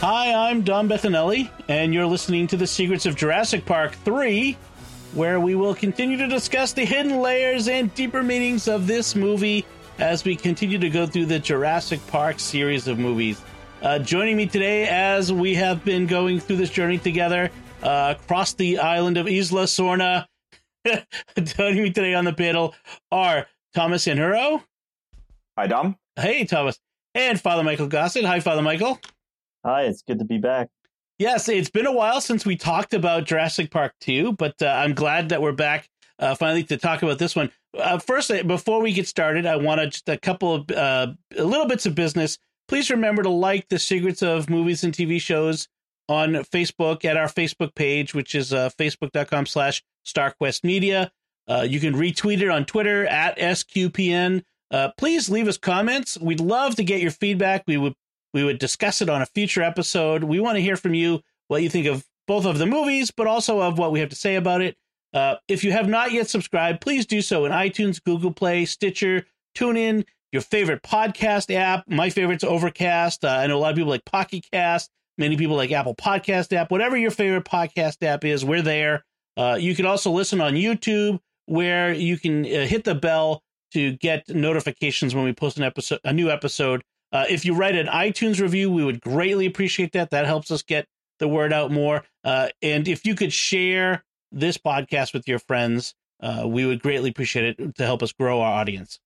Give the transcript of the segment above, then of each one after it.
Hi, I'm Dom Bettinelli, and you're listening to The Secrets of Jurassic Park 3, where we will continue to discuss the hidden layers and deeper meanings of this movie as we continue to go through the Jurassic Park series of movies. Uh, joining me today, as we have been going through this journey together uh, across the island of Isla Sorna, joining me today on the panel are Thomas Sanjurjo. Hi, Dom. Hey, Thomas. And Father Michael Gossett. Hi, Father Michael. Hi, it's good to be back. Yes, it's been a while since we talked about Jurassic Park 2, but uh, I'm glad that we're back uh, finally to talk about this one. Uh, first, uh, before we get started, I want to just a couple of uh, little bits of business. Please remember to like the Secrets of Movies and TV Shows on Facebook at our Facebook page, which is uh, facebook.com slash StarQuest Media. you can retweet it on Twitter at SQPN. please leave us comments. We'd love to get your feedback. We would we would discuss it on a future episode. We want to hear from you what you think of both of the movies, but also of what we have to say about it. Uh, if you have not yet subscribed, please do so in iTunes, Google Play, Stitcher, TuneIn, your favorite podcast app. My favorite's Overcast. Uh, I know a lot of people like Pocket Cast. Many people like Apple Podcast app. Whatever your favorite podcast app is, we're there. Uh, you can also listen on YouTube, where you can uh, hit the bell to get notifications when we post an episode, a new episode. Uh, if you write an iTunes review, we would greatly appreciate that. That helps us get the word out more. Uh, and if you could share this podcast with your friends, uh, we would greatly appreciate it to help us grow our audience.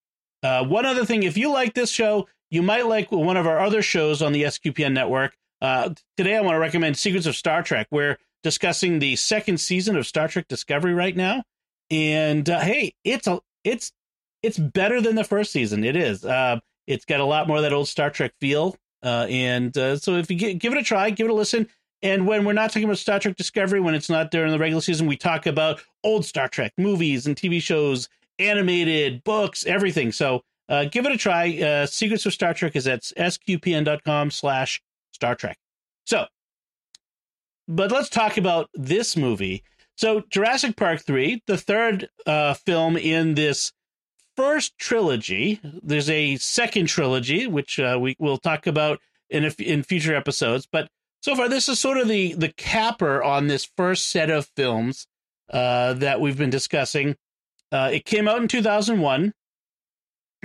Uh, one other thing, if you like this show, you might like one of our other shows on the SQPN network. Uh, today, I want to recommend Secrets of Star Trek. We're discussing the second season of Star Trek Discovery right now, and uh, hey, it's a it's it's better than the first season. It is. It's got a lot more of that old Star Trek feel. Uh, and uh, so if you get, give it a try, give it a listen. And when we're not talking about Star Trek Discovery, when it's not during the regular season, we talk about old Star Trek movies and TV shows, animated books, everything. So uh, give it a try. Uh, Secrets of Star Trek is at sqpn.com slash Star Trek. So, but let's talk about this movie. So Jurassic Park 3, the third uh, film in this first trilogy. There's a second trilogy, which uh, we will talk about in in future episodes. But so far, this is sort of the the capper on this first set of films uh, that we've been discussing. Uh, it came out in 2001.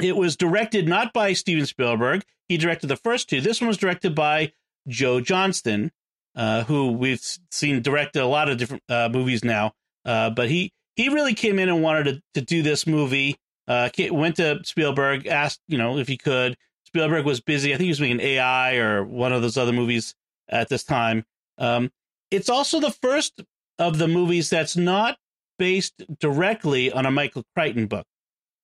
It was directed not by Steven Spielberg. He directed the first two. This one was directed by Joe Johnston, uh, who we've seen direct a lot of different uh, movies now. Uh, but he he really came in and wanted to, to do this movie. Uh, went to Spielberg, asked you know if he could. Spielberg was busy. I think he was making AI or one of those other movies at this time. Um, it's also the first of the movies that's not based directly on a Michael Crichton book.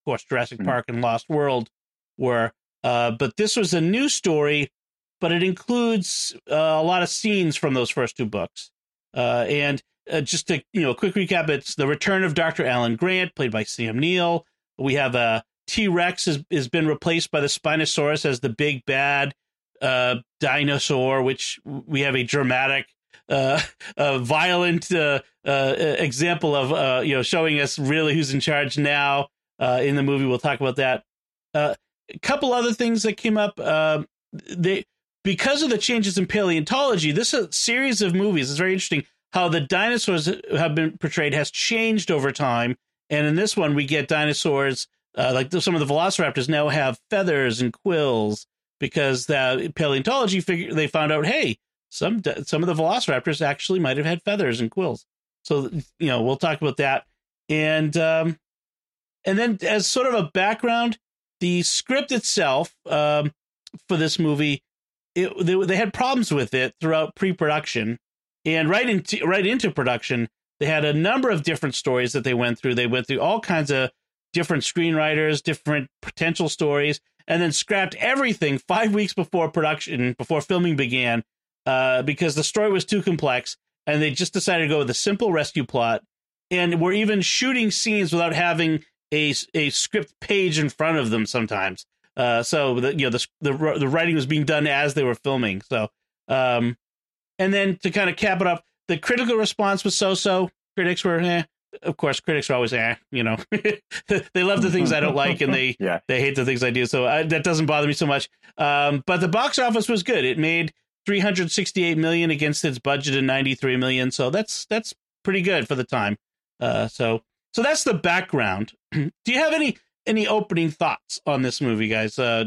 Of course, Jurassic mm-hmm. Park and Lost World were, uh, but this was a new story, but it includes uh, a lot of scenes from those first two books. Uh, and uh, just to you know, quick recap: it's the return of Dr. Alan Grant, played by Sam Neill. We have a uh, T Rex has, has been replaced by the Spinosaurus as the big bad uh, dinosaur, which we have a dramatic, uh, a violent uh, uh, example of, uh, you know, showing us really who's in charge now uh, in the movie. We'll talk about that. Uh, a couple other things that came up. Uh, they because of the changes in paleontology, this series of movies is very interesting. How the dinosaurs have been portrayed has changed over time and in this one, we get dinosaurs uh, like some of the velociraptors now have feathers and quills because the paleontology figure they found out, hey, some some of the velociraptors actually might have had feathers and quills. So you know, we'll talk about that. And um, and then as sort of a background, the script itself um, for this movie, it, they, they had problems with it throughout pre-production and right into right into production they had a number of different stories that they went through. They went through all kinds of different screenwriters, different potential stories, and then scrapped everything five weeks before production, before filming began, uh, because the story was too complex. and they just decided to go with a simple rescue plot, and we're even shooting scenes without having a a script page in front of them sometimes. Uh, so the you know the, the the writing was being done as they were filming. So um, and then to kind of cap it up, the critical response was so so. Critics were eh. Of course, critics are always eh. You know, they love the things I don't like, and they yeah. they hate the things I do. So I, that doesn't bother me so much. Um, but the box office was good. It made 368 million against its budget of 93 million. So that's that's pretty good for the time. Uh, so so that's the background. do you have any any opening thoughts on this movie, guys? Uh,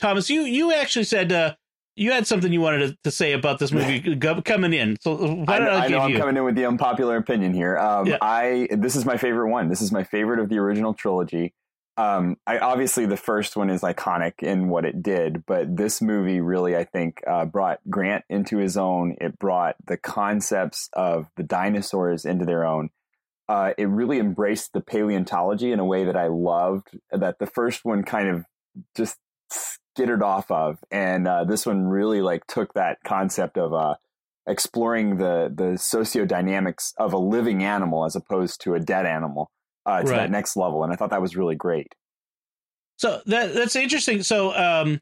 Thomas, you you actually said uh, you had something you wanted to, to say about this movie coming in. So why don't I, I, I know I'm you? coming in with the unpopular opinion here. Um, Yeah. I this is my favorite one. This is my favorite of the original trilogy. Um, I obviously the first one is iconic in what it did, but this movie really, I think, uh, brought Grant into his own. It brought the concepts of the dinosaurs into their own. Uh, it really embraced the paleontology in a way that I loved. That the first one kind of just skittered off of, and uh, this one really like took that concept of uh, exploring the the sociodynamics of a living animal as opposed to a dead animal uh, to Right. that next level, and I thought that was really great. So that that's interesting. So um,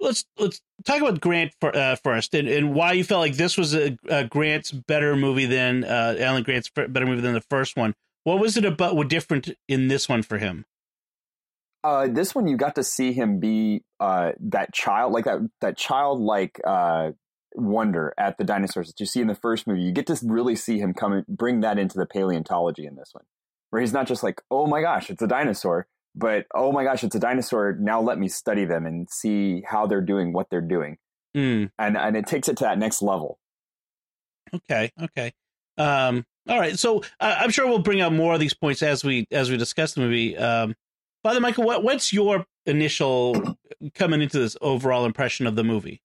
let's let's talk about Grant for, uh, first, and, and why you felt like this was a, a Grant's better movie than uh, Alan Grant's better movie than the first one. What was it about? What different in this one for him? Uh, this one, you got to see him be uh, that child, like that that childlike uh, wonder at the dinosaurs that you see in the first movie. You get to really see him come and bring that into the paleontology in this one, where he's not just like, "Oh my gosh, it's a dinosaur," but "Oh my gosh, it's a dinosaur." Now let me study them and see how they're doing, what they're doing, Mm, and and it takes it to that next level. okay, okay. Um, all right. So uh, I'm sure we'll bring out more of these points as we as we discuss the movie. Um, Father Michael, what what's your initial coming into this overall impression of the movie?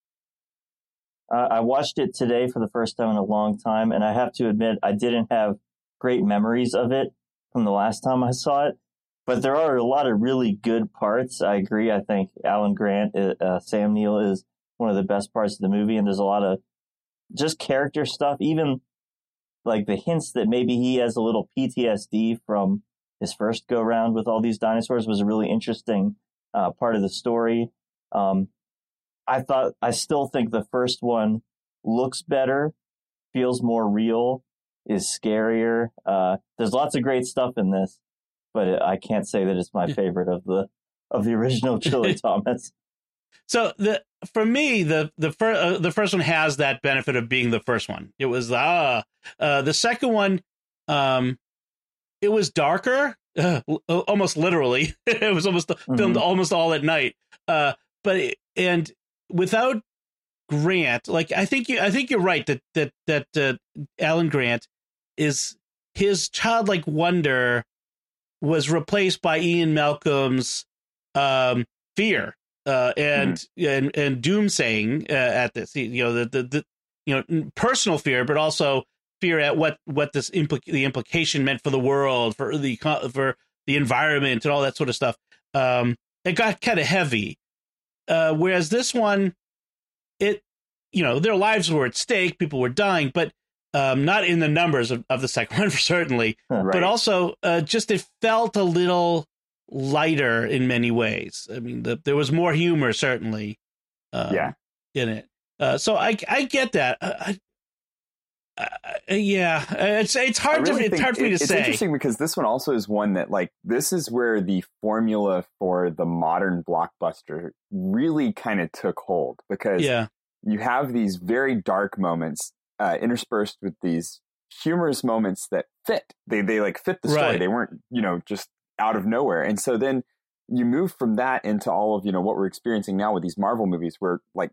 Uh, I watched it today for the first time in a long time, and I have to admit I didn't have great memories of it from the last time I saw it. But there are a lot of really good parts. I agree. I think Alan Grant, uh, uh, Sam Neill is one of the best parts of the movie, and there's a lot of just character stuff. Even like the hints that maybe he has a little PTSD from his first go round with all these dinosaurs was a really interesting uh, part of the story. Um, I thought, I still think the first one looks better, feels more real, is scarier. Uh, there's lots of great stuff in this, but it, I can't say that it's my favorite of the of the original Chili Thomas. So the for me the the first uh, the first one has that benefit of being the first one. It was ah uh, the second one, um, it was darker, uh, almost literally. it was almost filmed Mhm. almost all at night. Uh, but it, and without Grant, like I think you I think you're right that that that uh, Alan Grant is his childlike wonder was replaced by Ian Malcolm's um, fear uh, and and and doomsaying uh, at this. You know the, the the you know personal fear, but also fear at what what this impl- the implication meant for the world, for the for the environment, and all that sort of stuff. Um, it got kind of heavy. Uh, whereas this one, it you know their lives were at stake, people were dying, but um, not in the numbers of, of the second one certainly Right. but also uh, just it felt a little lighter in many ways. I mean, the, there was more humor certainly, um, Yeah. in it. Uh, so I I get that. I, I, yeah, it's it's hard really to it's hard for me to it's say. interesting because this one also is one that like this is where the formula for the modern blockbuster really kind of took hold because Yeah, you have these very dark moments uh, interspersed with these humorous moments that fit. They they like fit the story. Right. They weren't you know just out of nowhere. And so then you move from that into all of you know what we're experiencing now with these Marvel movies, where like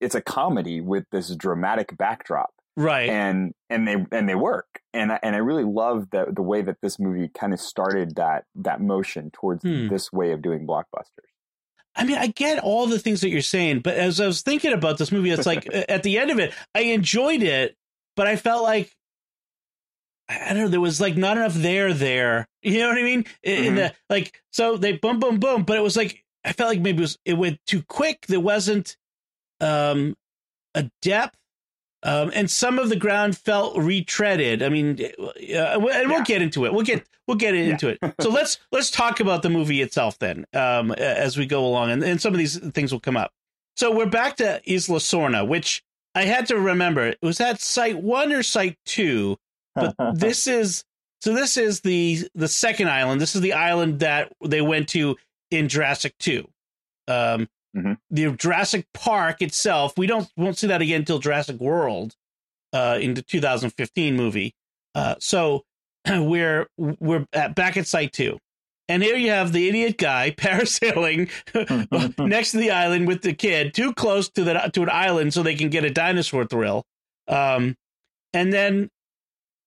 it's a comedy with this dramatic backdrop right. and and they and they work and I, and I really love the the way that this movie kind of started that that motion towards Hmm. this way of doing blockbusters. I mean, I get all the things that you're saying, but as I was thinking about this movie, it's like at the end of it, I enjoyed it, but I felt like I don't know, there was like not enough there there. You know what I mean? In Mhm. the like, so they boom, boom, boom, but it was like I felt like maybe it was it went too quick. There wasn't um a depth Um, and some of the ground felt retreaded. I mean, uh, and we'll Yeah. get into it. We'll get we'll get into it. So let's let's talk about the movie itself then, um, as we go along, and, and some of these things will come up. So we're back to Isla Sorna, which I had to remember. Was that site one or site two? But this is so. This is the the second island. This is the island that they went to in Jurassic Two. Um, Mhm. The Jurassic Park itself, we don't won't see that again until Jurassic World, uh, in the 2015 movie. Uh, so we're we're at, back at site two, and here you have the idiot guy parasailing next to the island with the kid, too close to the to an island so they can get a dinosaur thrill. Um, and then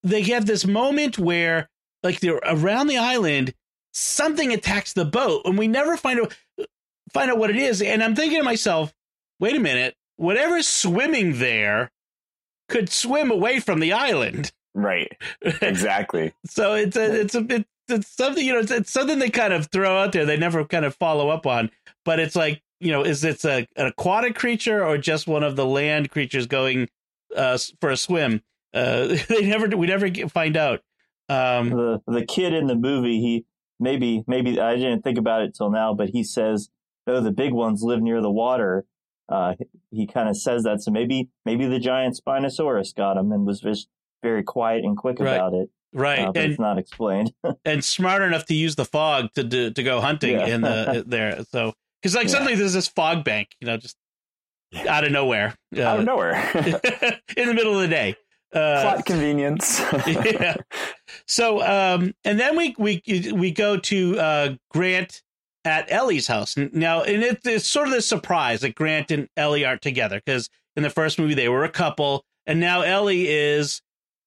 they have this moment where, like, they're around the island, something attacks the boat, and we never find out find out what it is. And I'm thinking to myself, wait a minute, whatever's swimming there could swim away from the island. Right. Exactly. So it's a it's a bit it's something you know it's, it's something they kind of throw out there. They never kind of follow up on, but it's like you know is it's a an aquatic creature or just one of the land creatures going uh, for a swim? Uh, they never we never get, find out. Um, the the kid in the movie, he maybe maybe I didn't think about it till now, but he says, "Oh, the big ones live near the water." Uh, he kind of says that, so maybe maybe the giant Spinosaurus got him and was just very quiet and quick Right. about it. right, Uh, and it's not explained. and smart enough to use the fog to do, to go hunting Yeah. in the there. So because like Yeah. suddenly there's this fog bank, you know, just out of nowhere, uh, Out of nowhere. in the middle of the day. Uh, Plot convenience. yeah. So, um, and then we we we go to uh, Grant at Ellie's house now, and it, it's sort of this surprise that Grant and Ellie aren't together because in the first movie they were a couple, and now Ellie is,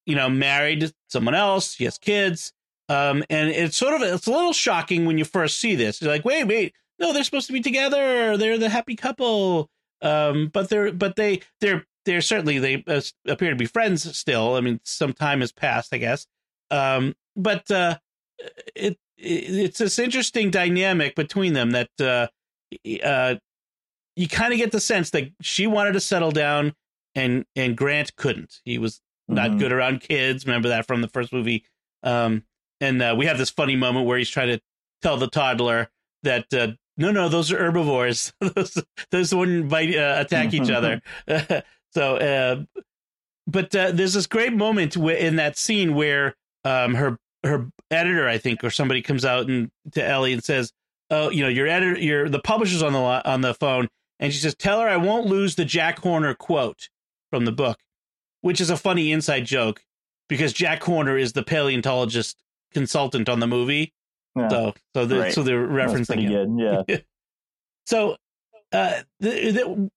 you know, married to someone else. She has kids, um, and it's sort of it's a little shocking when you first see this. You're like, wait, wait, no, they're supposed to be together. They're the happy couple. Um, but they're but they they're they're certainly they uh, appear to be friends still. I mean, some time has passed, I guess. Um, but uh, it, it it's this interesting dynamic between them that uh, uh, you kind of get the sense that she wanted to settle down and and Grant couldn't. He was not Mhm. good around kids. Remember that from the first movie. Um, and uh, we have this funny moment where he's trying to tell the toddler that uh, no, no, those are herbivores. those those wouldn't bite, uh, attack each other. so, uh, but uh, there's this great moment in that scene where um, her her editor, I think, or somebody comes out and to Ellie and says, "Oh, you know, your editor, your the publisher's on the on the phone," and she says, "Tell her I won't lose the Jack Horner quote from the book," which is a funny inside joke because Jack Horner is the paleontologist consultant on the movie. Yeah. So, so the, Right. so they're referencing good. Yeah. So, uh, the, the,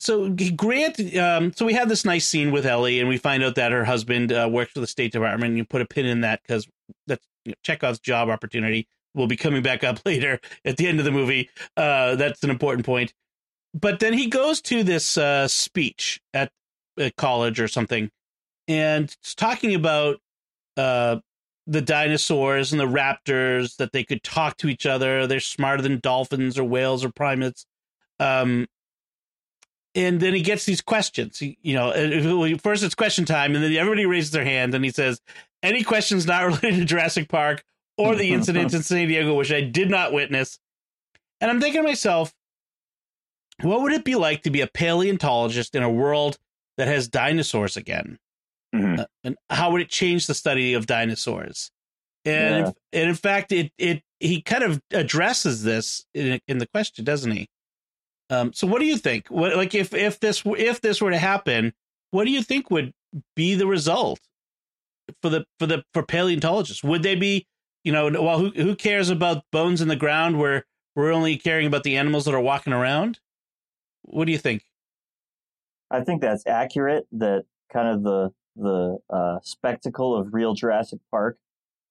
so Grant, um, so we have this nice scene with Ellie, and we find out that her husband uh, works for the State Department. You put a pin in that because that's you know, Chekhov's job opportunity. Will be coming back up later at the end of the movie. Uh, that's an important point. But then he goes to this uh, speech at, at college or something, and it's talking about uh, the dinosaurs and the raptors that they could talk to each other. They're smarter than dolphins or whales or primates. Um, and then he gets these questions. He, you know, first it's question time, and then everybody raises their hand, and he says, "Any questions not related to Jurassic Park or the incident in San Diego, which I did not witness?" And I'm thinking to myself, what would it be like to be a paleontologist in a world that has dinosaurs again? Mhm. Uh, and how would it change the study of dinosaurs? And Yeah. if, and in fact, it it he kind of addresses this in, in the question, doesn't he? Um, so, what do you think? What like if if this if this were to happen, what do you think would be the result for the for the for paleontologists? Would they be you know well who who cares about bones in the ground where we're only caring about the animals that are walking around? What do you think? I think that's accurate. That kind of the the uh, spectacle of real Jurassic Park.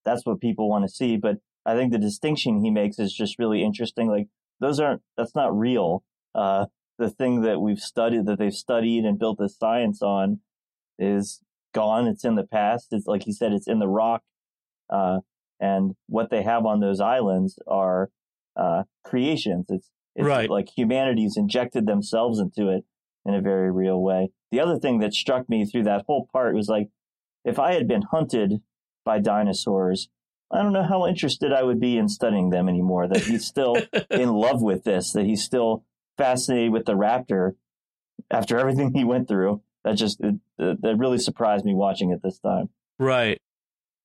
That's what people want to see. But I think the distinction he makes is just really interesting. Like those aren't. That's not real. Uh, the thing that we've studied, that they've studied and built this science on, is gone. It's in the past. It's like he said. It's in the rock. Uh, and what they have on those islands are uh, creations. It's, it's Right. like humanity's injected themselves into it in a very real way. The other thing that struck me through that whole part was like, if I had been hunted by dinosaurs, I don't know how interested I would be in studying them anymore. That he's still in love with this, that he's still fascinated with the raptor after everything he went through. That just it, that really surprised me watching it this time. Right.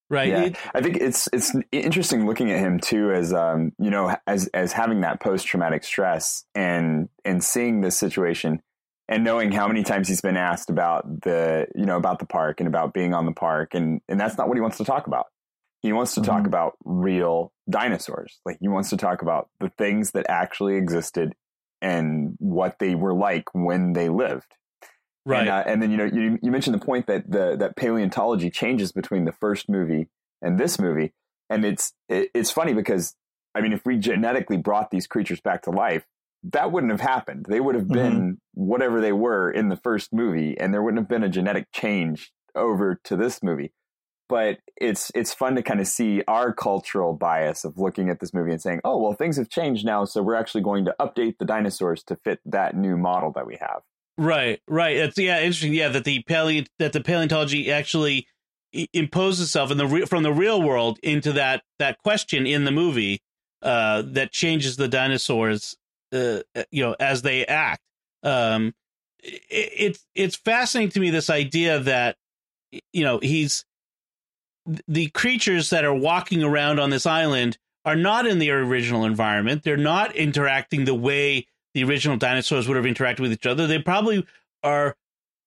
Right. Yeah. I think it's it's interesting looking at him too as um you know as as having that post traumatic stress and and seeing this situation and knowing how many times he's been asked about the you know about the park and about being on the park and and that's not what he wants to talk about. He wants to mm-hmm. talk about real dinosaurs. Like he wants to talk about the things that actually existed and what they were like when they lived. Right. And, uh, and, then you know you, you mentioned the point that the that paleontology changes between the first movie and this movie, and it's it, it's funny because I mean if we genetically brought these creatures back to life, that wouldn't have happened. They would have been mm-hmm. whatever they were in the first movie, and there wouldn't have been a genetic change over to this movie. But it's it's fun to kind of see our cultural bias of looking at this movie and saying, "Oh, well, things have changed now, so we're actually going to update the dinosaurs to fit that new model that we have." Right, right. It's yeah, interesting. Yeah, that the paleo that the paleontology actually imposes itself in the re- from the real world into that that question in the movie uh, that changes the dinosaurs, uh, you know, as they act. Um, it, it's it's fascinating to me this idea that you know he's the creatures that are walking around on this island are not in their original environment. They're not interacting the way the original dinosaurs would have interacted with each other. They probably are,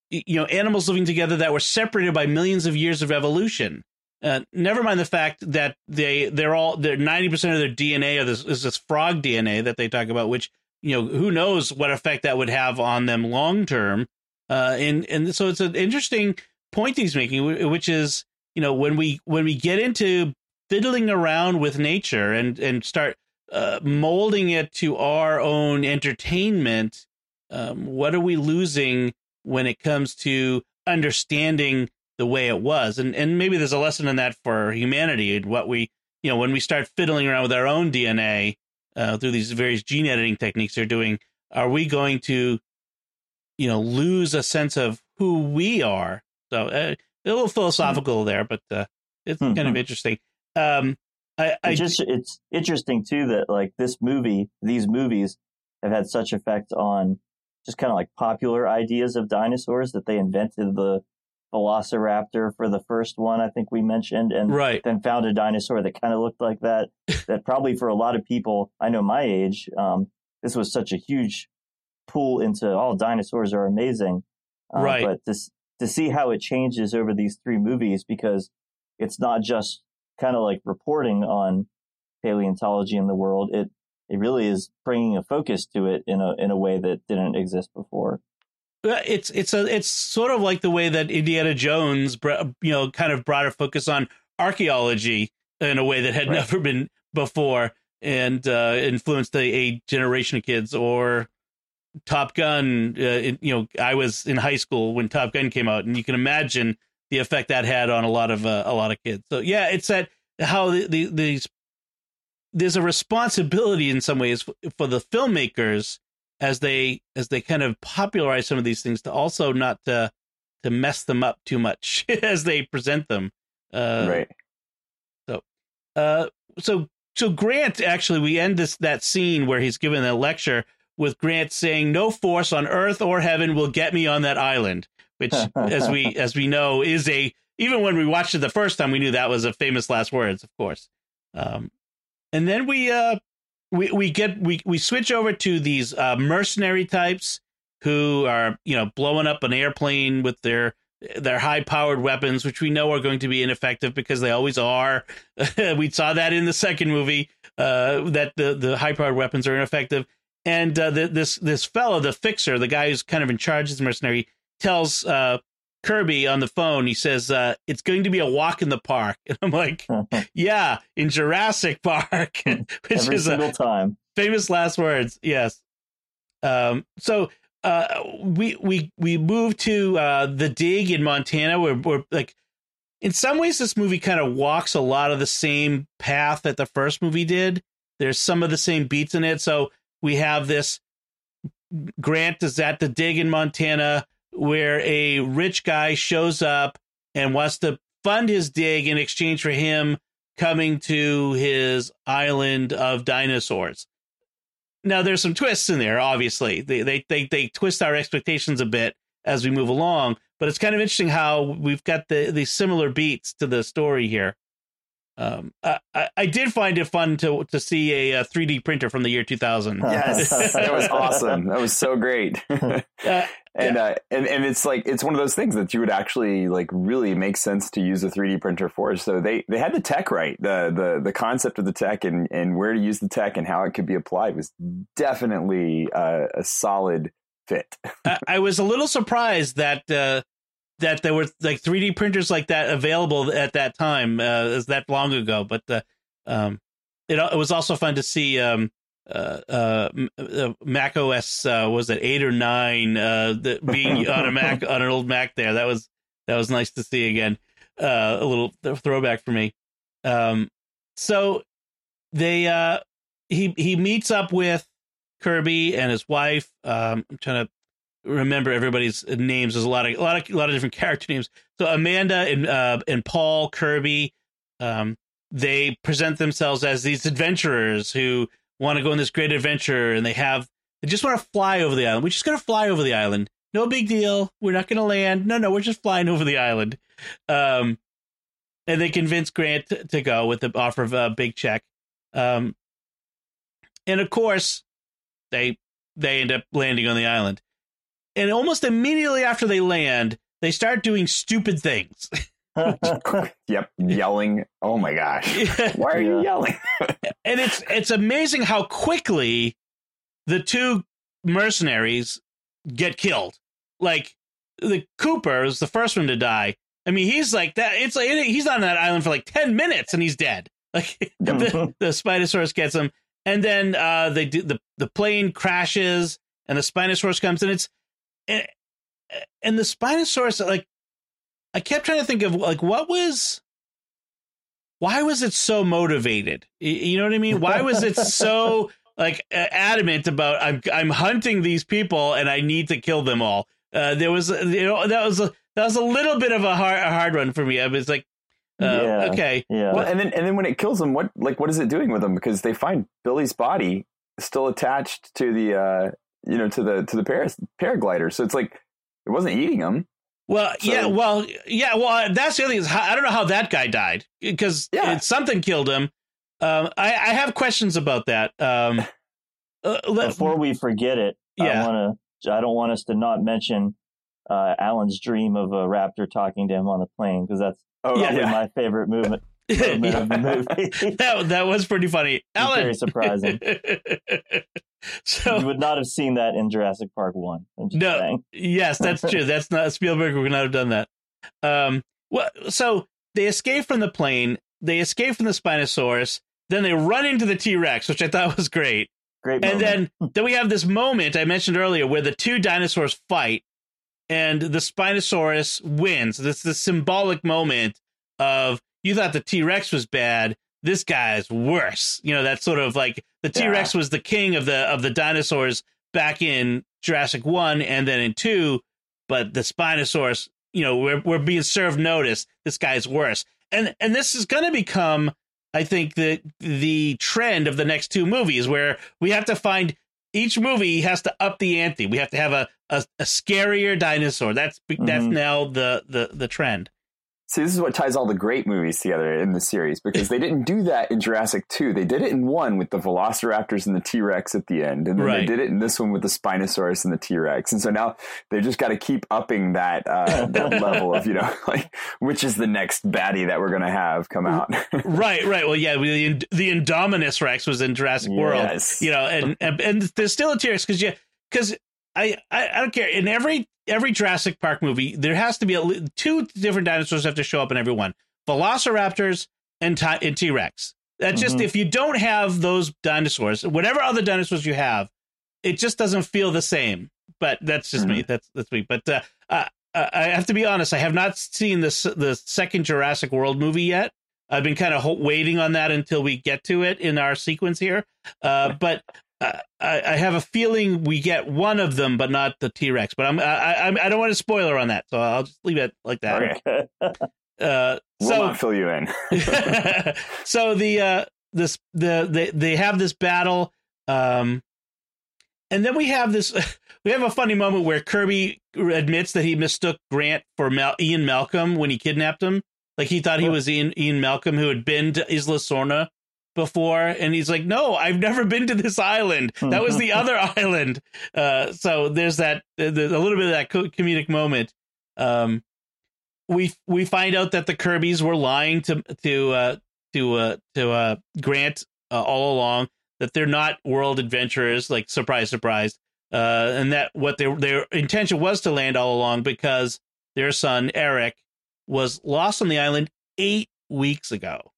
you know, animals living together that were separated by millions of years of evolution. Uh, never mind the fact that they they're all they're ninety percent of their DNA this, is this frog DNA that they talk about, which you know who knows what effect that would have on them long term. Uh, and and so it's an interesting point he's making, which is you know when we when we get into fiddling around with nature and and start uh, molding it to our own entertainment, um, what are we losing when it comes to understanding the way it was? And and maybe there's a lesson in that for humanity what we you know when we start fiddling around with our own DNA uh, through these various gene editing techniques they're doing, are we going to you know lose a sense of who we are? So uh, a little philosophical there, but uh, it's mm-hmm. kind of interesting. Um, I, I it's just it's interesting too that like this movie, these movies have had such effect on just kind of like popular ideas of dinosaurs that they invented the velociraptor for the first one I think we mentioned and right. then found a dinosaur that kind of looked like that that probably for a lot of people I know my age um, this was such a huge pull into all oh, dinosaurs are amazing uh, right but this to see how it changes over these three movies because it's not just kind of like reporting on paleontology in the world, it it really is bringing a focus to it in a in a way that didn't exist before. It's it's a it's sort of like the way that Indiana Jones, you know, kind of brought a focus on archaeology in a way that had right. never been before, and uh, influenced a, a, generation of kids. Or Top Gun, uh, it, you know, I was in high school when Top Gun came out, and you can imagine the effect that had on a lot of uh, a lot of kids. So yeah, it's that how the, the, these there's a responsibility in some ways for the filmmakers as they as they kind of popularize some of these things to also not to to mess them up too much as they present them. Uh, right. So, uh, so so Grant actually we end this that scene where he's given a lecture with Grant saying, "No force on earth or heaven will get me on that island." which as we as we know is a even when we watched it the first time we knew that was a famous last words of course um, and then we uh we we get we we switch over to these uh, mercenary types who are you know blowing up an airplane with their their high powered weapons which we know are going to be ineffective because they always are we saw that in the second movie uh, that the the high powered weapons are ineffective and uh, the, this this fellow the fixer the guy who's kind of in charge of the mercenary tells uh, Kirby on the phone, he says, uh, it's going to be a walk in the park. And I'm like, yeah, in Jurassic Park, which Every is single a time. famous last words. Yes. Um, so uh, we we we move to uh, the dig in Montana where we're like in some ways this movie kind of walks a lot of the same path that the first movie did. There's some of the same beats in it. So we have this Grant is at the dig in Montana where a rich guy shows up and wants to fund his dig in exchange for him coming to his island of dinosaurs. Now there's some twists in there, obviously. They they they, they twist our expectations a bit as we move along, but it's kind of interesting how we've got the the similar beats to the story here. Um, I, I did find it fun to to see a, a 3D printer from the year 2000. Yes, that was awesome. That was so great. uh, and yeah. uh, and and it's like it's one of those things that you would actually like really make sense to use a 3D printer for. So they they had the tech right. The the the concept of the tech and and where to use the tech and how it could be applied was definitely uh, a solid fit. I, I, was a little surprised that uh, that there were like 3D printers like that available at that time, uh, as that long ago. But uh, um, it it was also fun to see um, uh, uh, uh Mac OS uh, was it eight or nine uh, the, being on a Mac on an old Mac there. That was that was nice to see again. Uh, a little throwback for me. Um, so they uh, he he meets up with Kirby and his wife. Um, I'm trying to remember everybody's names. There's a lot of a lot of a lot of different character names. So Amanda and uh, and Paul Kirby, um, they present themselves as these adventurers who want to go on this great adventure, and they have they just want to fly over the island. We're just gonna fly over the island. No big deal. We're not gonna land. No, no, we're just flying over the island. Um, and they convince Grant to, to go with the offer of a big check. Um, and of course, they they end up landing on the island and almost immediately after they land, they start doing stupid things. yep, yelling. Oh my gosh. Why are you yelling? and it's it's amazing how quickly the two mercenaries get killed. Like the Cooper is the first one to die. I mean, he's like that. It's like he's on that island for like ten minutes and he's dead. Like the, the Spinosaurus gets him, and then uh, they do the the plane crashes and the Spinosaurus comes, and it's and, and the Spinosaurus, like, I kept trying to think of like what was, why was it so motivated? You know what I mean? Why was it so like adamant about I'm I'm hunting these people and I need to kill them all? Uh, there was you know that was a that was a little bit of a hard a hard one for me. I was like, uh, yeah, okay, yeah. Well, and then and then when it kills them, what like what is it doing with them? Because they find Billy's body still attached to the uh, you know, to the to the paras- paraglider. So it's like it wasn't eating them. Well, so, yeah, well, yeah, well, that's the other thing is how, I don't know how that guy died because yeah. something killed him. Um, I, I have questions about that. Um, uh, let, Before we forget it, yeah. I want to. I don't want us to not mention uh, Alan's dream of a raptor talking to him on the plane because that's oh, yeah, yeah. my favorite movement. Movement of the movie. that that was pretty funny. Alan, very surprising. So you would not have seen that in Jurassic Park One. No, saying. yes, that's true. That's not Spielberg would not have done that. Um, well, so they escape from the plane. They escape from the Spinosaurus. Then they run into the T Rex, which I thought was great. Great. Moment. And then then we have this moment I mentioned earlier where the two dinosaurs fight, and the Spinosaurus wins. This is the symbolic moment of you thought the T Rex was bad this guy's worse. You know, that sort of like the T Rex yeah. was the king of the of the dinosaurs back in Jurassic One and then in two, but the Spinosaurus, you know, we're we're being served notice. This guy's worse, and and this is going to become, I think, the the trend of the next two movies, where we have to find each movie has to up the ante. We have to have a a, a scarier dinosaur. That's mm-hmm. that's now the the the trend. See, this is what ties all the great movies together in the series because they didn't do that in Jurassic 2. They did it in one with the Velociraptors and the T Rex at the end. And then right. they did it in this one with the Spinosaurus and the T Rex. And so now they just got to keep upping that, uh, that level of, you know, like, which is the next baddie that we're going to have come out. right, right. Well, yeah, the, the Indominus Rex was in Jurassic yes. World, you know, and, and, and there's still a T Rex because, yeah, because I, I, I don't care. In every every Jurassic Park movie, there has to be a, two different dinosaurs have to show up in every one: Velociraptors and T Rex. That's just mm-hmm. if you don't have those dinosaurs, whatever other dinosaurs you have, it just doesn't feel the same. But that's just mm-hmm. me. That's that's me. But uh, uh, I have to be honest. I have not seen this the second Jurassic World movie yet. I've been kind of ho- waiting on that until we get to it in our sequence here. Uh, but uh, I, I, have a feeling we get one of them, but not the T Rex. But I'm I, I, I don't want to spoiler on that, so I'll just leave it like that. Okay. Uh, we'll so not fill you in. so the uh, this the they they have this battle, um, and then we have this. We have a funny moment where Kirby admits that he mistook Grant for Mal- Ian Malcolm when he kidnapped him. Like he thought he was Ian, Ian Malcolm who had been to Isla Sorna before, and he's like, "No, I've never been to this island. That was the other island." Uh, so there's that there's a little bit of that comedic moment. Um, we we find out that the Kirby's were lying to to uh, to uh, to uh, Grant uh, all along that they're not world adventurers. Like surprise, surprise, uh, and that what their their intention was to land all along because their son Eric was lost on the island eight weeks ago.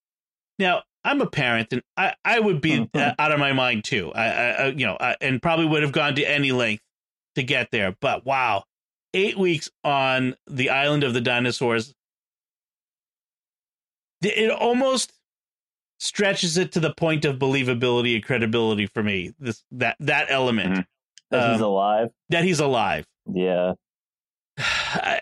Now I'm a parent, and I I would be uh, out of my mind too. I, I you know, I, and probably would have gone to any length to get there. But wow, eight weeks on the island of the dinosaurs. It almost stretches it to the point of believability and credibility for me. This that that element mm-hmm. that um, he's alive. That he's alive. Yeah. I,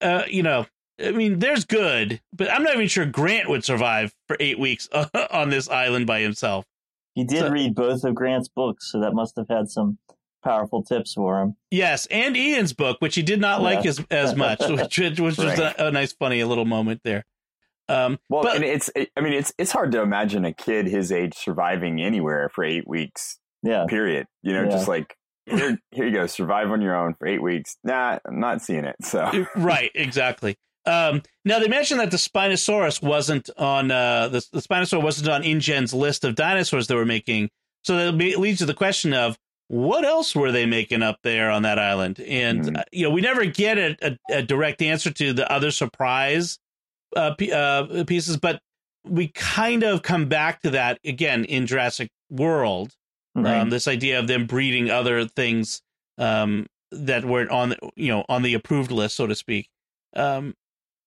uh, you know, I mean, there's good, but I'm not even sure Grant would survive for eight weeks on this island by himself. He did so, read both of Grant's books, so that must have had some powerful tips for him. Yes, and Ian's book, which he did not yeah. like as as much, which which was right. a, a, nice, funny little moment there. Um, well, but, and it's I mean it's it's hard to imagine a kid his age surviving anywhere for eight weeks. Yeah. Period. You know, yeah. just like here here you go, survive on your own for eight weeks. Nah, I'm not seeing it. So right, exactly. Um, now they mentioned that the Spinosaurus wasn't on uh, the, the Spinosaurus wasn't on InGen's list of dinosaurs they were making. So that leads to the question of what else were they making up there on that island? And mm-hmm. uh, you know, we never get a, a, a, direct answer to the other surprise uh, p- uh, pieces, but we kind of come back to that again in Jurassic World. Right. Um, this idea of them breeding other things um, that weren't on the you know on the approved list, so to speak. Um,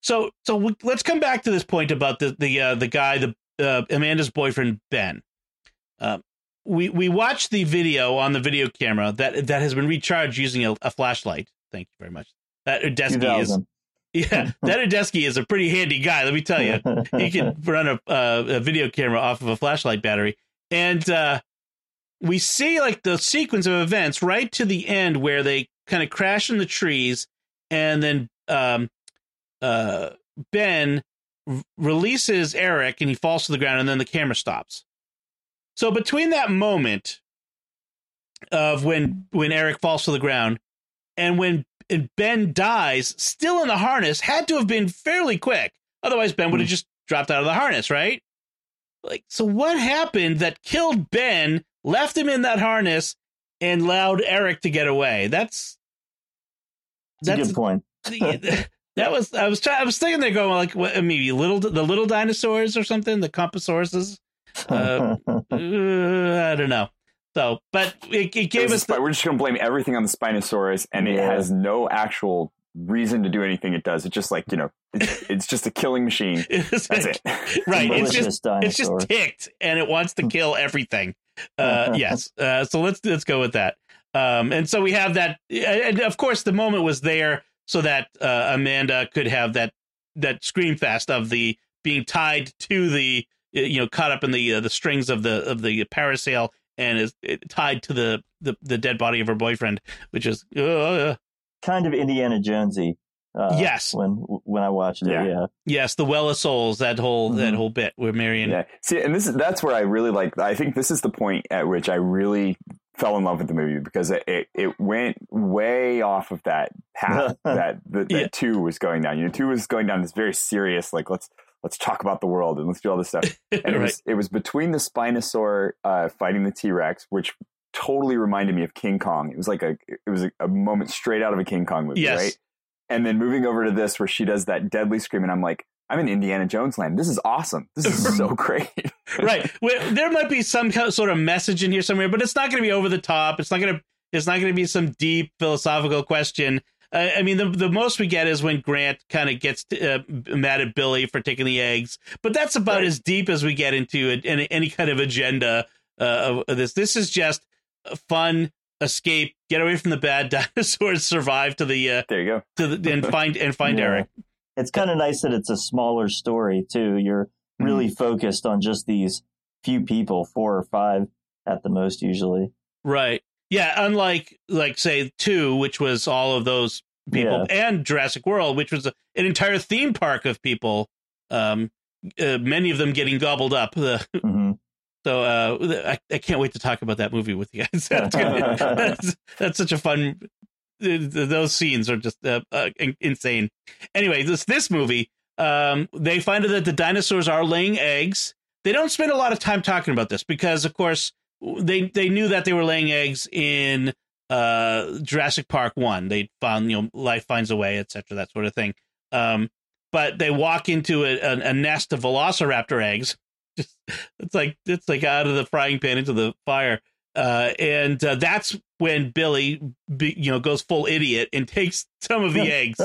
so so we, let's come back to this point about the the uh, the guy, the uh, Amanda's boyfriend Ben. Um, we we watched the video on the video camera that that has been recharged using a, a flashlight. Thank you very much. That Udesky is yeah, that Udesky is a pretty handy guy. Let me tell you, he can run a, uh, a video camera off of a flashlight battery, and uh, we see like the sequence of events right to the end where they kind of crash in the trees, and then um, uh, Ben r- releases Eric, and he falls to the ground, and then the camera stops so between that moment of when when Eric falls to the ground and when Ben dies, still in the harness, had to have been fairly quick. Otherwise, Ben would have hmm. just dropped out of the harness, right? Like, so what happened that killed Ben, left him in that harness, and allowed Eric to get away? That's that's, that's a good point. That was I was trying. I was thinking they're going like what, maybe little the little dinosaurs or something, the compasauruses. Uh, uh, I don't know. So, but it, it gave it us. The, we're just going to blame everything on the Spinosaurus, and yeah. it has no actual reason to do anything it does. It's just like you know, it's, it's just a killing machine. That's it. right. It's just dinosaur. it's just ticked, and it wants to kill everything. Uh, yes. Uh, so let's let's go with that. Um, and so we have that, and of course, the moment was there so that uh, Amanda could have that that scream fest of the being tied to the you know caught up in the uh, the strings of the of the parasail and is tied to the, the the dead body of her boyfriend, which is uh, kind of Indiana Jonesy. Uh, yes, when when I watched it, yeah, yeah. yes, the Well of Souls, that whole mm-hmm. that whole bit where Marion. Yeah, see, and this is that's where I really like. I think this is the point at which I really fell in love with the movie because it it, it went way off of that path that that, that yeah. two was going down. You know, two was going down this very serious, like let's let's talk about the world and let's do all this stuff. And right. it was it was between the Spinosaur uh, fighting the T Rex, which totally reminded me of King Kong. It was like a it was a, a moment straight out of a King Kong movie, yes. right? And then moving over to this where she does that deadly scream, and I'm like, I'm in Indiana Jones land. This is awesome. This is so great. right. Well, there might be some sort of message in here somewhere, but it's not going to be over the top. It's not going to. It's not going to be some deep philosophical question. I, I mean, the the most we get is when Grant kind of gets uh, mad at Billy for taking the eggs, but that's about Right. as deep as we get into it, any, any kind of agenda uh, of, of this. This is just fun escape, get away from the bad dinosaurs, survive to the uh, There you go. to the and find and find Yeah. Eric. It's kind of nice that it's a smaller story too. You're really focused on just these few people, four or five at the most usually. Right. Yeah. Unlike, like, say, two, which was all of those people, and Jurassic World, which was a, an entire theme park of people, um, uh, many of them getting gobbled up. Uh, hmm so uh, I, I can't wait to talk about that movie with you guys. that's, that's such a fun. Th- th- Those scenes are just uh, uh, insane. Anyway, this this movie, um, they find out that the dinosaurs are laying eggs. They don't spend a lot of time talking about this because, of course, they they knew that they were laying eggs in uh, Jurassic Park one. They found you know life finds a way, etc. That sort of thing. Um, but they walk into a, a, a nest of Velociraptor eggs. Just it's like it's like out of the frying pan into the fire. Uh, and uh, that's when Billy, you know, goes full idiot and takes some of the eggs.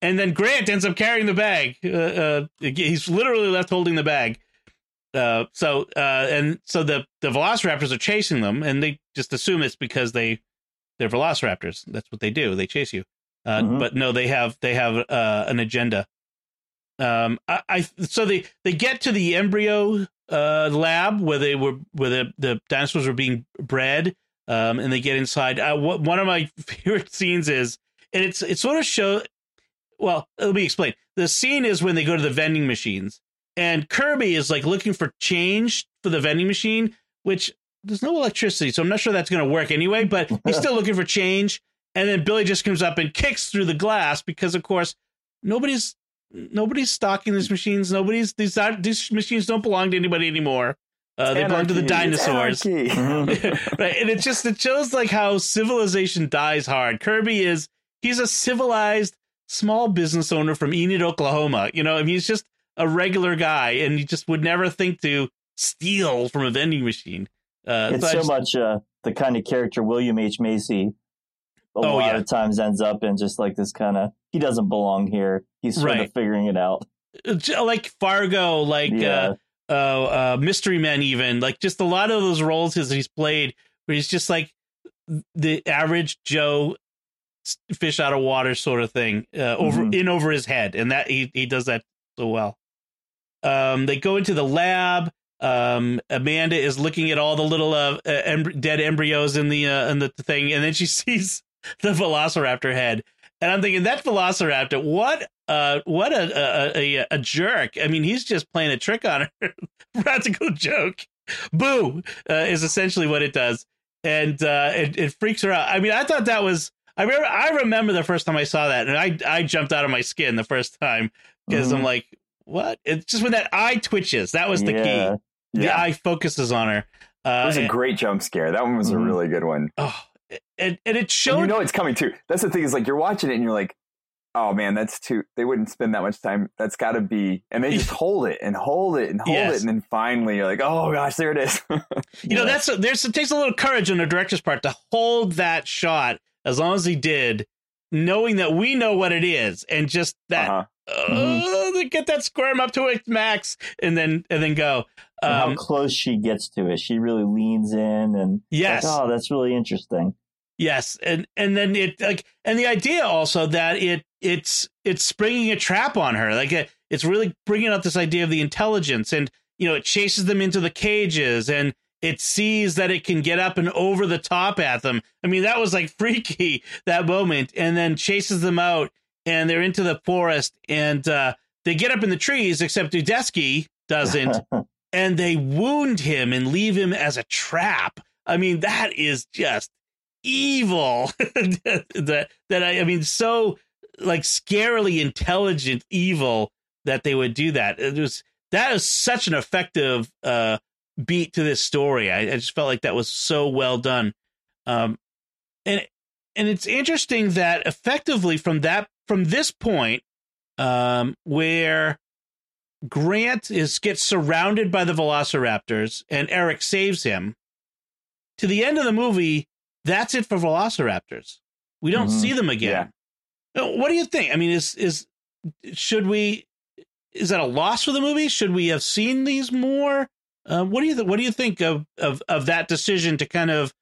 and then Grant ends up carrying the bag. Uh, uh, he's literally left holding the bag. Uh, so uh, and so the the Velociraptors are chasing them, and they just assume it's because they they're Velociraptors. That's what they do. They chase you. Uh, Mhm. But no, they have they have uh, an agenda. Um, I, I so they they get to the embryo uh lab where they were where the, the dinosaurs were being bred um and they get inside. Uh, one of my favorite scenes is and it's it sort of show well let me explain. The scene is when they go to the vending machines and kirby is like looking for change for the vending machine which there's no electricity so i'm not sure that's going to work anyway but he's still looking for change and then billy just comes up and kicks through the glass because of course nobody's nobody's stocking these machines. Nobody's these these machines don't belong to anybody anymore. Uh, they belong to the dinosaurs. Right and it just it shows like how civilization dies hard. Kirby is he's a civilized small business owner from enid oklahoma. You know I mean, he's just a regular guy and he just would never think to steal from a vending machine. Uh it's so so just- much uh, the kind of character William H. Macy a Oh, lot yeah. of times ends up in just like this kind of he doesn't belong here. He's sort Right. of figuring it out. like fargo like yeah, uh uh, uh mystery men even like just a lot of those roles his he's played where he's just like the average joe fish out of water sort of thing uh, over Mhm. in over his head and that he, he does that so well um they go into the lab um amanda is looking at all the little uh, uh em- dead embryos in the uh in the thing and then she sees the velociraptor head and i'm thinking that velociraptor what uh what a a, a, a jerk i mean he's just playing a trick on her practical joke boo uh, is essentially what it does and uh it, it freaks her out i mean i thought that was i remember i remember the first time i saw that and i i jumped out of my skin the first time because i'm Mhm. like what it's just when that eye twitches that was the Yeah. key the Yeah. eye focuses on her uh It was a and- great jump scare. That one was a Mhm. really good one. oh, and, and it And you know it's coming too. That's the thing is like you're watching it and you're like, oh man, that's too. They wouldn't spend that much time. That's got to be. And they just hold it and hold it and hold Yes. it, and then finally you're like, oh gosh, there it is. you know Yeah. that's there's it takes a little courage on the director's part to hold that shot as long as he did knowing that we know what it is and just that Uh-huh. uh, they get that squirm up to its max and then and then go And how um, close she gets to it. She really leans in and yes like, oh, that's really interesting. Yes and and then it like and the idea also that it it's it's springing a trap on her like it, it's really bringing up this idea of the intelligence and you know it chases them into the cages and it sees that it can get up and over the top at them i mean that was like freaky that moment and then chases them out and they're into the forest and uh they get up in the trees except Udesky doesn't and they wound him and leave him as a trap. I mean, that is just evil. that that I, I mean, so like scarily intelligent evil that they would do that. It was that is such an effective uh, beat to this story. I, I just felt like that was so well done. Um, and and it's interesting that effectively from that from this point, um, where Grant is gets surrounded by the Velociraptors and Eric saves him. To the end of the movie, that's it for Velociraptors. We don't Mhm. see them again. What do you think? I mean, is is should we? Is that a loss for the movie? Should we have seen these more? Uh, what do you th- what do you think of, of of that decision to kind of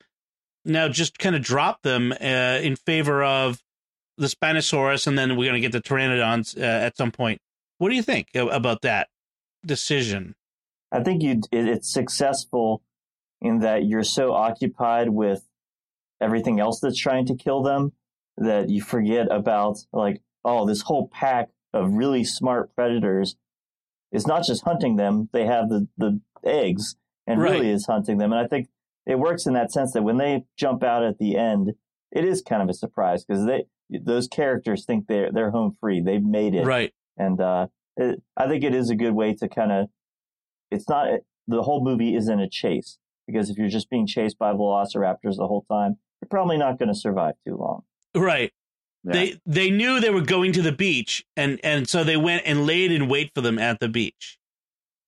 now just kind of drop them uh, in favor of the Spinosaurus, and then we're going to get the Pteranodons uh, at some point? What do you think about that decision? I think you it, it's successful in that you're so occupied with everything else that's trying to kill them that you forget about like oh this whole pack of really smart predators is not just hunting them they have the the eggs and right. really is hunting them. And i think it works in that sense that when they jump out at the end it is kind of a surprise because they those characters think they're they're home free. They've made it. Right. And uh, it, i think it is a good way to kind of it's not the whole movie isn't a chase because if you're just being chased by velociraptors the whole time you're probably not going to survive too long right yeah. They they knew they were going to the beach, and and so they went and laid in wait for them at the beach,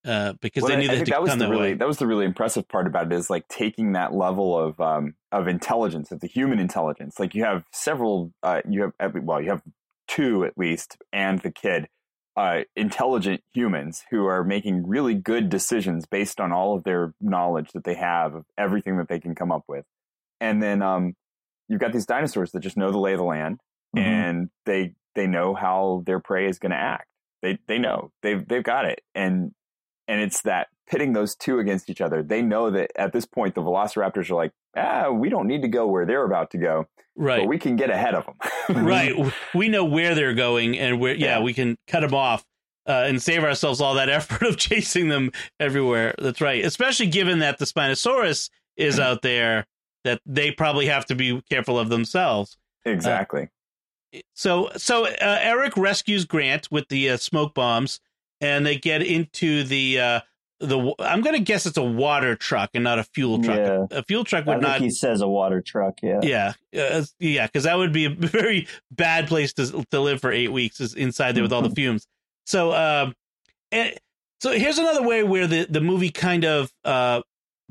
uh, because well, they knew I, they I had to that was come the that really way. that was the really impressive part about it is like taking that level of um of intelligence of the human intelligence. Like you have several, uh, you have well, you have two at least, and the kid. Uh, intelligent humans who are making really good decisions based on all of their knowledge that they have of everything that they can come up with. And then um, you've got these dinosaurs that just know the lay of the land mm-hmm. and they they know how their prey is going to act. They they know they've they've got it, and and it's that pitting those two against each other. They know that at this point the Velociraptors are like, ah, we don't need to go where they're about to go, right? But we can get ahead of them, right? We know where they're going, and where yeah, yeah. we can cut them off. Uh, and save ourselves all that effort of chasing them everywhere. That's right. Especially given that the Spinosaurus is out there, that they probably have to be careful of themselves. Exactly. Uh, so so uh, Eric rescues Grant with the uh, smoke bombs, and they get into the uh, the. I'm going to guess it's a water truck and not a fuel truck. Yeah. A, a, fuel truck would not. He says a water truck. Yeah. Yeah. Uh, yeah. Because that would be a very bad place to to live for eight weeks is inside there with all the fumes. So um, and so here's another way where the the movie kind of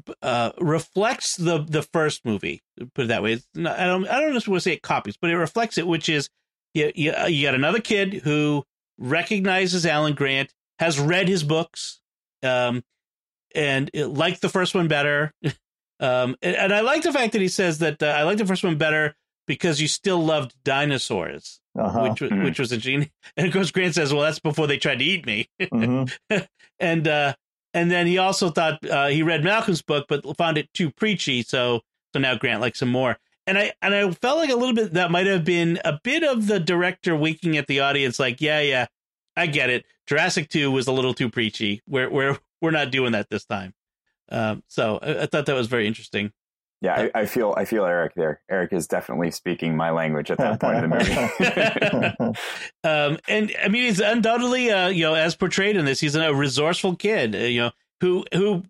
uh uh, reflects the the first movie. Put it that way. Not, I don't I don't just want to say it copies, but it reflects it, which is you, you, you got another kid who recognizes Alan Grant, has read his books, um, and liked the first one better. um, and, and, I like the fact that he says that uh, I like the first one better because you still loved dinosaurs, uh-huh. which mm-hmm. which was interesting. And of course, Grant says, "Well, that's before they tried to eat me." Mm-hmm. and uh, and then he also thought uh, he read Malcolm's book, but found it too preachy. So so now Grant likes him more. And I and I felt like a little bit that might have been a bit of the director winking at the audience, like, yeah, yeah, I get it. Jurassic Two was a little too preachy. We're we're we're not doing that this time. Um, so I, I thought that was very interesting. Yeah, I, I, feel I feel Eric there. Eric is definitely speaking my language at that point in the movie. um, and I mean, he's undoubtedly, uh, you know, as portrayed in this, he's a resourceful kid. Uh, you know, who who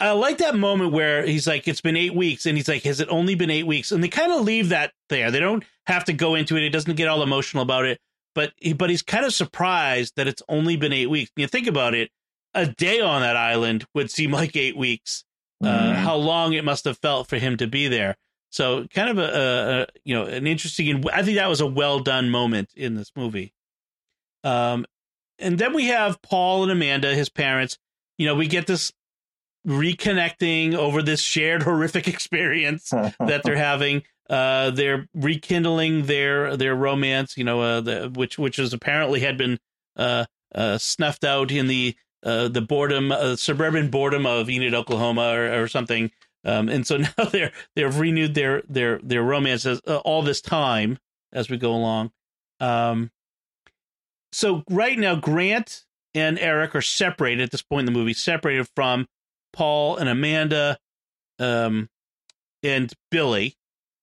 I like that moment where he's like, "It's been eight weeks," and he's like, "Has it only been eight weeks?" And they kind of leave that there. They don't have to go into it. He doesn't get all emotional about it, but he, but he's kind of surprised that it's only been eight weeks. you think about it, a day on that island would seem like eight weeks uh, mm-hmm. how long it must have felt for him to be there. So kind of a, a, you know an interesting. I think that was a well done moment in this movie. Um, and then we have Paul and Amanda, his parents. You know, we get this reconnecting over this shared horrific experience that they're having. Uh, they're rekindling their their romance. You know, uh, the, which which was apparently had been uh, uh, snuffed out in the uh, the boredom, uh, suburban boredom of Enid, Oklahoma, or, or something. Um, and so now they're they've renewed their their their romance uh, all this time as we go along. Um, so right now, Grant and Eric are separated at this point in the movie, separated from Paul and Amanda, um, and Billy.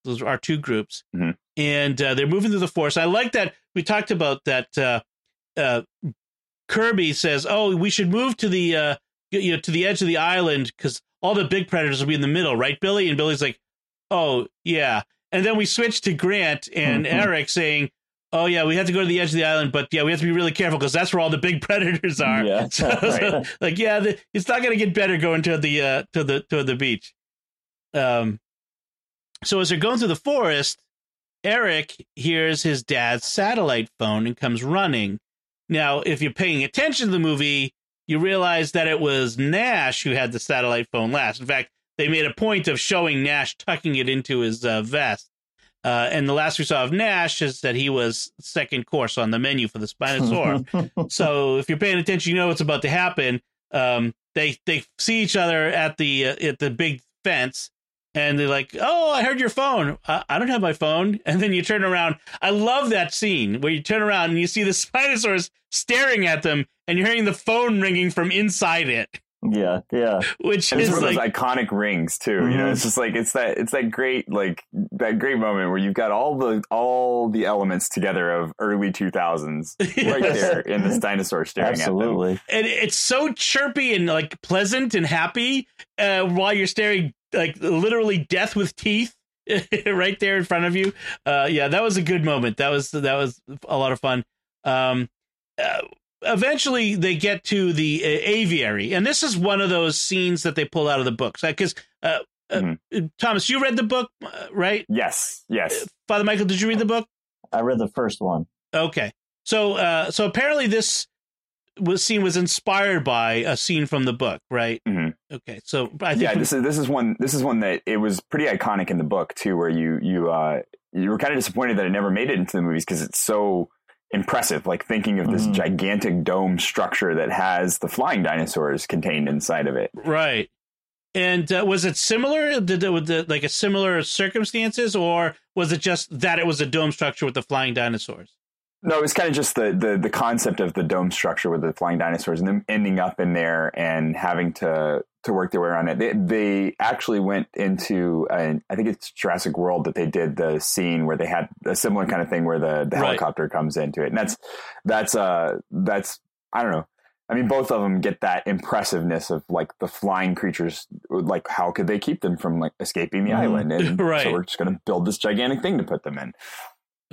Those are our two groups, mm-hmm. and uh, they're moving through the forest. I like that we talked about that. Uh, uh, Kirby says, "Oh, we should move to the uh, you know to the edge of the island because all the big predators will be in the middle, right, Billy?" And Billy's like, "Oh, yeah." And then we switch to Grant and mm-hmm. Eric saying, "Oh yeah, we have to go to the edge of the island, but yeah, we have to be really careful because that's where all the big predators are." Yeah, so, right. so, like yeah, the, it's not going to get better going to the uh, to the to the beach. Um, so as they're going through the forest, Eric hears his dad's satellite phone and comes running. Now, if you're paying attention to the movie, you realize that it was Nash who had the satellite phone last. In fact, they made a point of showing Nash tucking it into his uh, vest. Uh, and the last we saw of Nash is that he was second course on the menu for the Spinosaurus. so if you're paying attention, you know what's about to happen. Um, they they see each other at the uh, at the big fence, and they're like, "Oh, I heard your phone. I, I don't have my phone." And then you turn around. I love that scene where you turn around and you see the Spinosaurus staring at them, and you're hearing the phone ringing from inside it. Yeah, yeah. Which And is one of like, those iconic rings too. You know, Mhm. it's just like it's that it's that great like that great moment where you've got all the all the elements together of early two thousands right Yes. there in this dinosaur staring at them. Absolutely. and it's so chirpy and like pleasant and happy uh, while you're staring like literally death with teeth right there in front of you. Uh, yeah, that was a good moment. That was that was a lot of fun. Um, uh, eventually, they get to the uh, aviary, and this is one of those scenes that they pull out of the books because. Uh, uh, Thomas, you read the book, uh, right? Yes, yes. Father Michael, did you read the book? I read the first one. Okay. So uh so apparently this was scene was inspired by a scene from the book, right? Mhm. Okay. So I think yeah, this is this is one this is one that it was pretty iconic in the book too, where you you uh you were kind of disappointed that it never made it into the movies because it's so impressive. Like thinking of this Mhm. gigantic dome structure that has the flying dinosaurs contained inside of it. right. And uh, was it similar? Did it with the, like a similar circumstances, or was it just that it was a dome structure with the flying dinosaurs? No, it was kind of just the, the the concept of the dome structure with the flying dinosaurs and them ending up in there and having to to work their way around it. They, they actually went into uh, I think it's Jurassic World that they did the scene where they had a similar kind of thing where the, the Right. helicopter comes into it, and that's that's uh that's I don't know. I mean, both of them get that impressiveness of like the flying creatures. Like, how could they keep them from like escaping the Mhm. island? And Right. so we're just going to build this gigantic thing to put them in.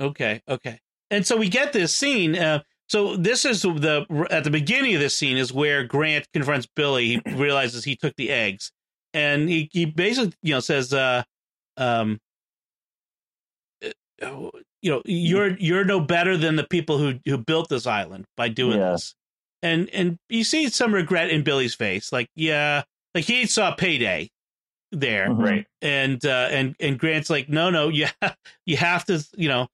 Okay. Okay. And so we get this scene. Uh, so this is the at the beginning of this scene is where Grant confronts Billy. He realizes he took the eggs, and he he basically you know says, uh, um, uh, you know, you're you're no better than the people who who built this island by doing Yeah. this, and and you see some regret in Billy's face, like yeah, like he saw payday there, Mhm. Right. and uh, and and Grant's like, no, no, you ha- you have to, you know,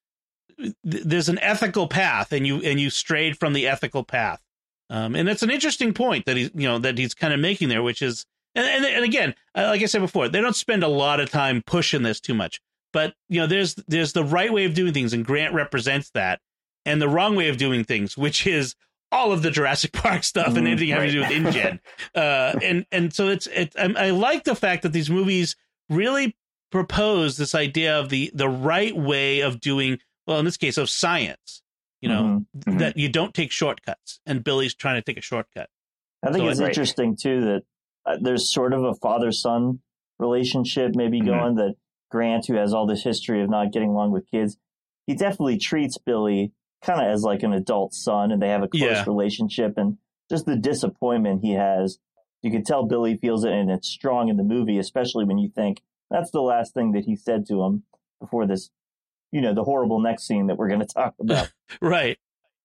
th- there's an ethical path, and you and you strayed from the ethical path, um, and it's an interesting point that he's you know that he's kind of making there, which is, and and, and again, uh, like I said before, they don't spend a lot of time pushing this too much, but you know, there's there's the right way of doing things, and Grant represents that, and the wrong way of doing things, which is all of the Jurassic Park stuff and Mhm, anything having to do with InGen. Uh, and and so it's it. I, I like the fact that these movies really propose this idea of the the right way of doing well in this case of science. You know Mhm. Mhm. that you don't take shortcuts, and Billy's trying to take a shortcut. I think So it's it- Right. interesting too that uh, there's sort of a father son relationship maybe Mhm. going that Grant, who has all this history of not getting along with kids, he definitely treats Billy kind of as like an adult son and they have a close Yeah. relationship and just the disappointment he has. You can tell Billy feels it and it's strong in the movie, especially when you think that's the last thing that he said to him before this, you know, the horrible next scene that we're going to talk about. Right.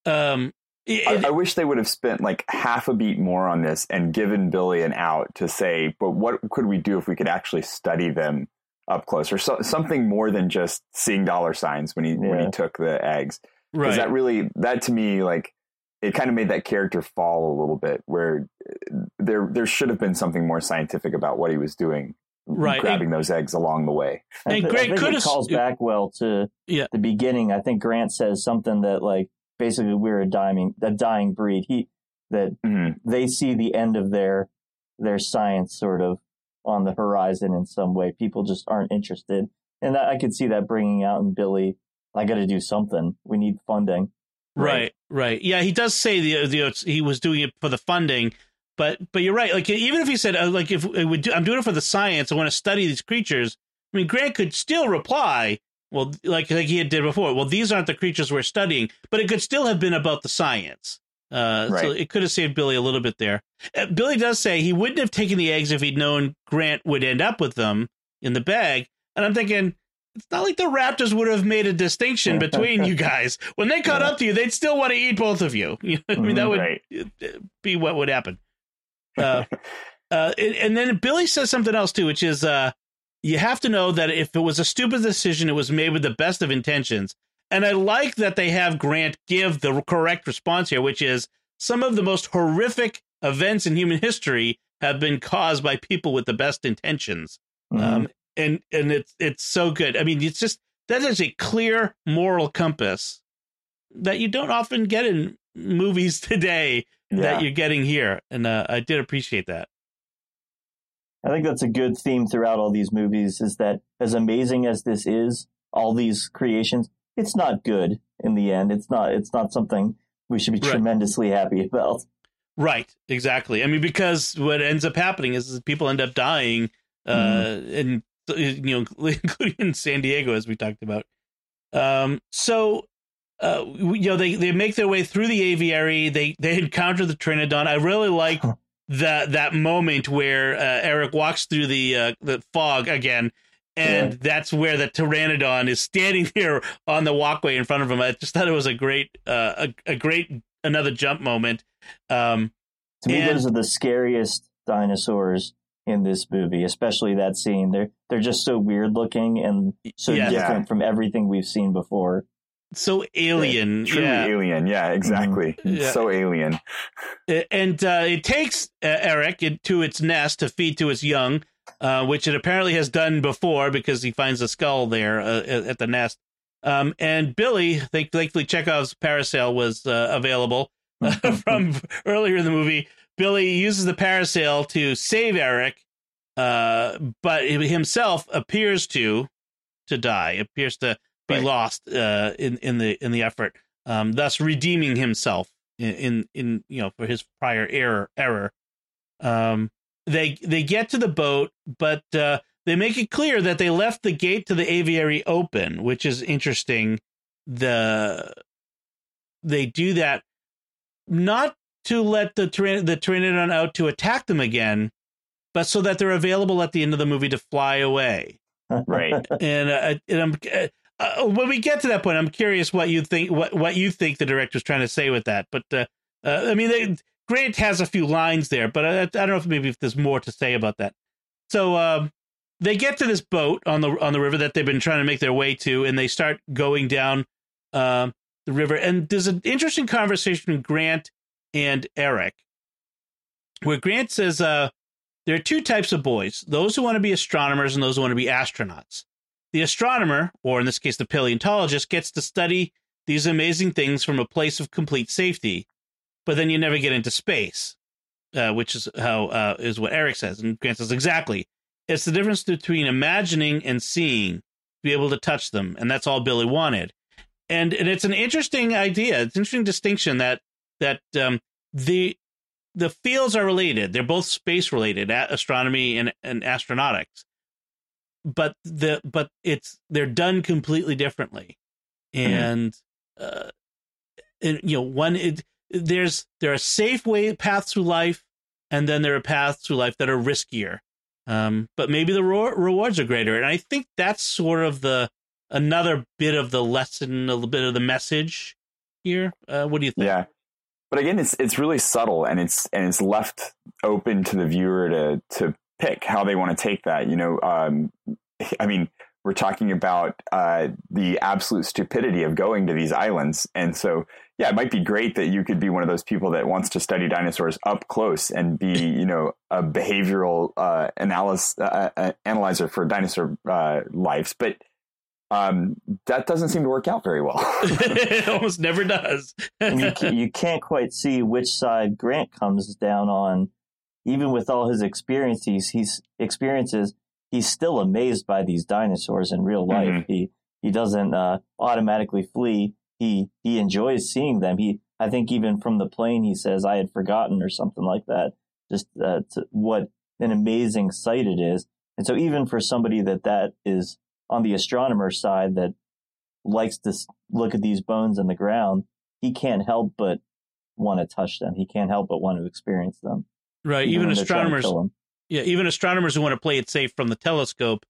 Um. it- it- I, I wish they would have spent like half a beat more on this and given Billy an out to say, but what could we do if we could actually study them up close or so, something more than just seeing dollar signs when he when he took the eggs? Because right. that really that to me like it kind of made that character fall a little bit where uh, there there should have been something more scientific about what he was doing Right. grabbing those eggs along the way I, And Grant think could it have- calls back well to Yeah. the beginning. I think Grant says something that like basically we're a dying a dying breed. He that Mhm. they see the end of their their science sort of on the horizon in some way. People just aren't interested, and that, I could see that bringing out in Billy. I got to do something. We need funding. Right, right. Yeah, he does say the, the he was doing it for the funding, but but you're right. Like even if he said uh, like if it would do, I'm doing it for the science, I want to study these creatures. I mean, Grant could still reply, well, like like he had did before. Well, these aren't the creatures we're studying, but it could still have been about the science. Uh, so it could have saved Billy a little bit there. Uh, Billy does say he wouldn't have taken the eggs if he'd known Grant would end up with them in the bag. And I'm thinking it's not like the Raptors would have made a distinction between you guys. When they caught Yeah. up to you, they'd still want to eat both of you. You know, I mean, that would Right. be what would happen. Uh, uh, and, and then Billy says something else too, which is uh, you have to know that if it was a stupid decision, it was made with the best of intentions. And I like that they have Grant give the correct response here, which is some of the most horrific events in human history have been caused by people with the best intentions. Mhm. Um, and and it's it's so good. I mean, it's just that is a clear moral compass that you don't often get in movies today Yeah. that you're getting here, and uh, I did appreciate that. I think that's a good theme throughout all these movies is that as amazing as this is, all these creations, it's not good in the end. It's not it's not something we should be Right. tremendously happy about. Right, exactly. I mean, because what ends up happening is, is people end up dying, uh, and you know, including in San Diego, as we talked about. Um, so, uh, you know, they they make their way through the aviary. They they encounter the Pteranodon. I really like that that moment where uh, Eric walks through the uh, the fog again. And Yeah. that's where the pteranodon is standing there on the walkway in front of him. I just thought it was a great, uh, a, a great another jump moment. Um, To me, And- those are the scariest dinosaurs in this movie, especially that scene. They're they're just so weird looking and so Yeah. different from everything we've seen before. So alien, Truly yeah. alien. Yeah, exactly. Yeah. So alien. And uh, it takes uh, Eric to its nest to feed to its young, uh, which it apparently has done before because he finds a skull there uh, at the nest. Um, and Billy, thank- thankfully, Chekhov's parasail was uh, available from earlier in the movie. Billy uses the parasail to save Eric, uh, but himself appears to to die. Appears to be Right. lost uh, in in the in the effort, um, thus redeeming himself in, in in you know for his prior error error. Um, they they get to the boat, but uh, they make it clear that they left the gate to the aviary open, which is interesting. The they do that not to let the the Pteranodon out to attack them again, but so that they're available at the end of the movie to fly away. Right. And, uh, and I'm uh, when we get to that point, I'm curious what you think what what you think the director's trying to say with that. But uh, uh, I mean, they, Grant has a few lines there, but I, I don't know if maybe if there's more to say about that. So um, they get to this boat on the on the river that they've been trying to make their way to, and they start going down um, the river. And there's an interesting conversation with Grant and Eric, where Grant says uh, there are two types of boys: those who want to be astronomers and those who want to be astronauts. The astronomer, or in this case, the paleontologist, gets to study these amazing things from a place of complete safety, but then you never get into space, uh, which is how uh, is what Eric says. And Grant says exactly. It's the difference between imagining and seeing, be able to touch them, and that's all Billy wanted. And and it's an interesting idea. It's an interesting distinction that that um, the the fields are related. They're both space related, astronomy and, and astronautics. But the but it's they're done completely differently, and uh, and you know one it, there's there are safe way paths through life, and then there are paths through life that are riskier. Um, but maybe the ro- rewards are greater, and I think that's sort of the another bit of the lesson, a little bit of the message here. Uh, what do you think? Yeah. But again, it's it's really subtle and it's and it's left open to the viewer to to pick how they want to take that. You know, um, I mean, we're talking about uh, the absolute stupidity of going to these islands, and so yeah, it might be great that you could be one of those people that wants to study dinosaurs up close and be you know a behavioral uh, analysis uh, uh, analyzer for dinosaur uh, lives, but um, that doesn't seem to work out very well. it almost never does. and you, ca- you can't quite see which side Grant comes down on. Even with all his experiences, he's experiences, he's still amazed by these dinosaurs in real life. Mhm. He he doesn't uh, automatically flee. He he enjoys seeing them. He I think even from the plane he says I had forgotten or something like that. Just uh, what an amazing sight it is. And so even for somebody that that is on the astronomer side that likes to look at these bones in the ground, he can't help but want to touch them. He can't help but want to experience them. Right. Even when they're trying to astronomers, yeah, even astronomers who want to play it safe from the telescope